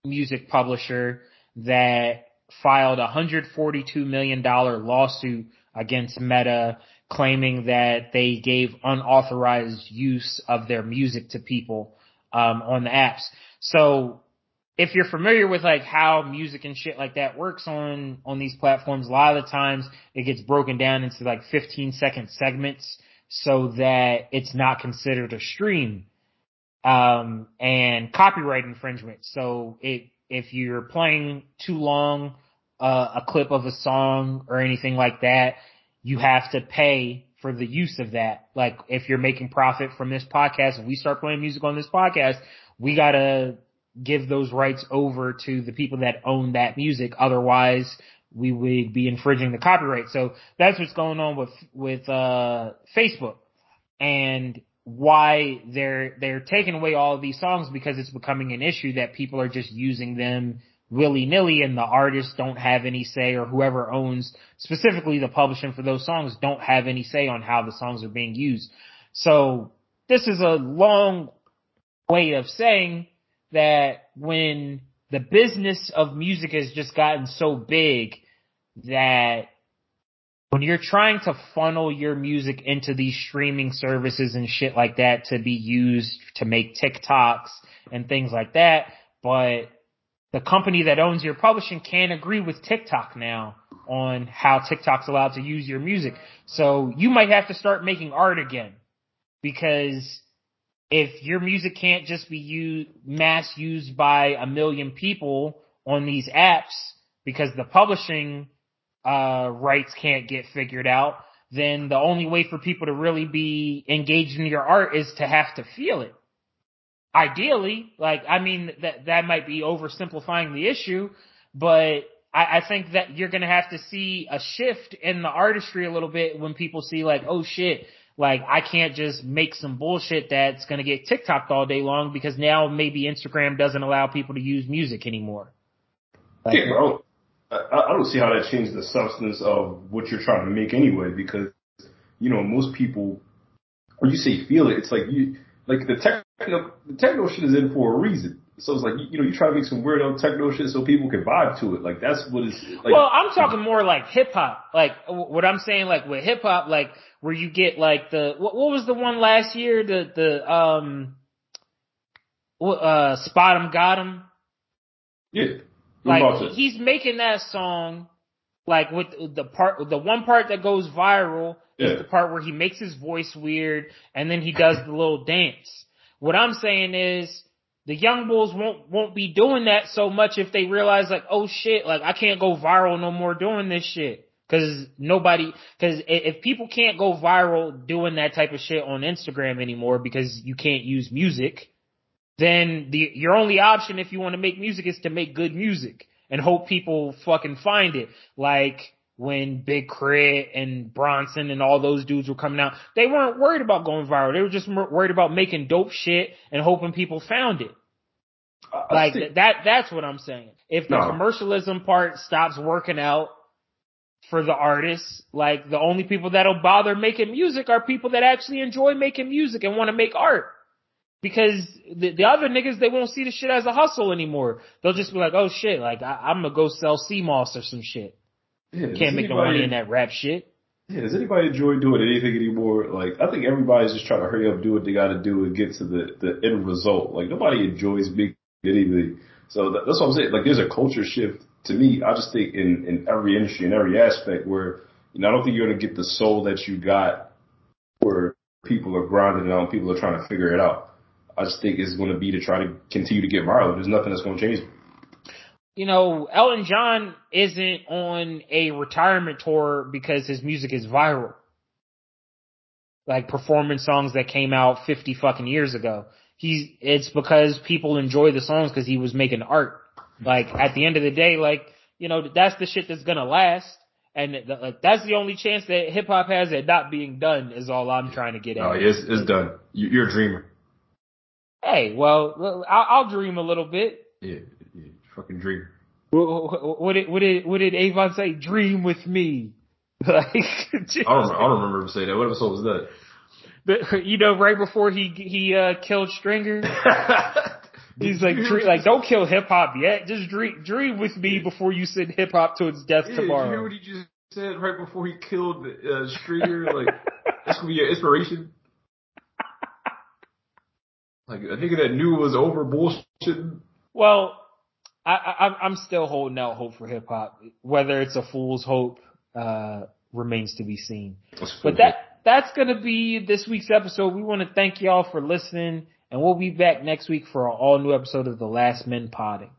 S1: music publisher that filed a $142 million lawsuit against Meta claiming that they gave unauthorized use of their music to people um, on the apps. So if you're familiar with like how music and shit like that works on on these platforms, a lot of the times it gets broken down into like 15 second segments so that it's not considered a stream um, and copyright infringement. So it if you're playing too long uh, a clip of a song or anything like that, you have to pay for the use of that. Like if you're making profit from this podcast and we start playing music on this podcast, we gotta give those rights over to the people that own that music. Otherwise, we would be infringing the copyright. So that's what's going on with, with, uh, Facebook and why they're, they're taking away all of these songs because it's becoming an issue that people are just using them willy nilly and the artists don't have any say or whoever owns specifically the publishing for those songs don't have any say on how the songs are being used. So this is a long way of saying that when the business of music has just gotten so big that when you're trying to funnel your music into these streaming services and shit like that to be used to make TikToks and things like that, but the company that owns your publishing can't agree with TikTok now on how TikTok's allowed to use your music. So you might have to start making art again because if your music can't just be used, mass used by a million people on these apps because the publishing uh, rights can't get figured out, then the only way for people to really be engaged in your art is to have to feel it. Ideally, like, I mean, that, that might be oversimplifying the issue, but I, I think that you're gonna have to see a shift in the artistry a little bit when people see like, oh shit, like I can't just make some bullshit that's gonna get TikToked all day long because now maybe Instagram doesn't allow people to use music anymore.
S2: Like, yeah, bro. I, I don't see how that changes the substance of what you're trying to make anyway, because you know most people, when you say feel it, it's like you like the techno the techno shit is in for a reason. So it's like you know you try to make some weird techno shit so people can vibe to it. Like that's what it's like.
S1: Well, I'm talking more like hip hop. Like what I'm saying, like with hip hop, like where you get like the what, what was the one last year? The the um, uh, spot 'em got 'em.
S2: Yeah.
S1: Like he's making that song, like with the part, the one part that goes viral yeah. is the part where he makes his voice weird and then he does the little dance. What I'm saying is the young bulls won't won't be doing that so much if they realize like, oh shit, like I can't go viral no more doing this shit. Cause nobody, cause if people can't go viral doing that type of shit on Instagram anymore because you can't use music, then the your only option if you want to make music is to make good music and hope people fucking find it. Like when Big K.R.I.T. and Bronson and all those dudes were coming out, they weren't worried about going viral. They were just worried about making dope shit and hoping people found it. like that, that's what I'm saying. If the no. commercialism part stops working out for the artists, like the only people that'll bother making music are people that actually enjoy making music and want to make art because the, the other niggas they won't see the shit as a hustle anymore. They'll just be like, oh shit, like I, am gonna go sell sea moss or some shit. Yeah, Can't make anybody, no money in that rap shit.
S2: Yeah, does anybody enjoy doing anything anymore? Like I think everybody's just trying to hurry up, do what they got to do, and get to the the end result. Like nobody enjoys making anything. So that, that's what I'm saying. Like there's a culture shift to me. I just think in in every industry, in every aspect, where you know I don't think you're gonna get the soul that you got where people are grinding it on, people are trying to figure it out. I just think is going to be to try to continue to get viral. There's nothing that's going to change.
S1: You know, Elton John isn't on a retirement tour because his music is viral. Like performing songs that came out 50 fucking years ago. He's, it's because people enjoy the songs because he was making art. Like at the end of the day, like, you know, that's the shit that's gonna last. And the, that's the only chance that hip hop has at not being done is all I'm trying to get at.
S2: Oh, it's, it's done. You're a dreamer.
S1: Hey, well, I'll, I'll dream a little bit.
S2: Yeah fucking dream.
S1: What, what did what did what did Avon say? Dream with me. [LAUGHS]
S2: Like, I don't I don't remember him saying that. What episode was that?
S1: But you know, right before he he uh, killed Stringer, [LAUGHS] he's like, dream, like, don't kill hip hop yet. Just dream dream with me before you send hip hop to its death
S2: yeah,
S1: tomorrow.
S2: Did you hear what he just said right before he killed uh, Stringer? like, that's gonna be your inspiration. [LAUGHS] Like a nigga that knew was over bullshit.
S1: Well, I, I I'm still holding out hope for hip hop. Whether it's a fool's hope uh, remains to be seen. But that that's gonna be this week's episode. We want to thank y'all for listening, and we'll be back next week for an all new episode of the Last Men Podding.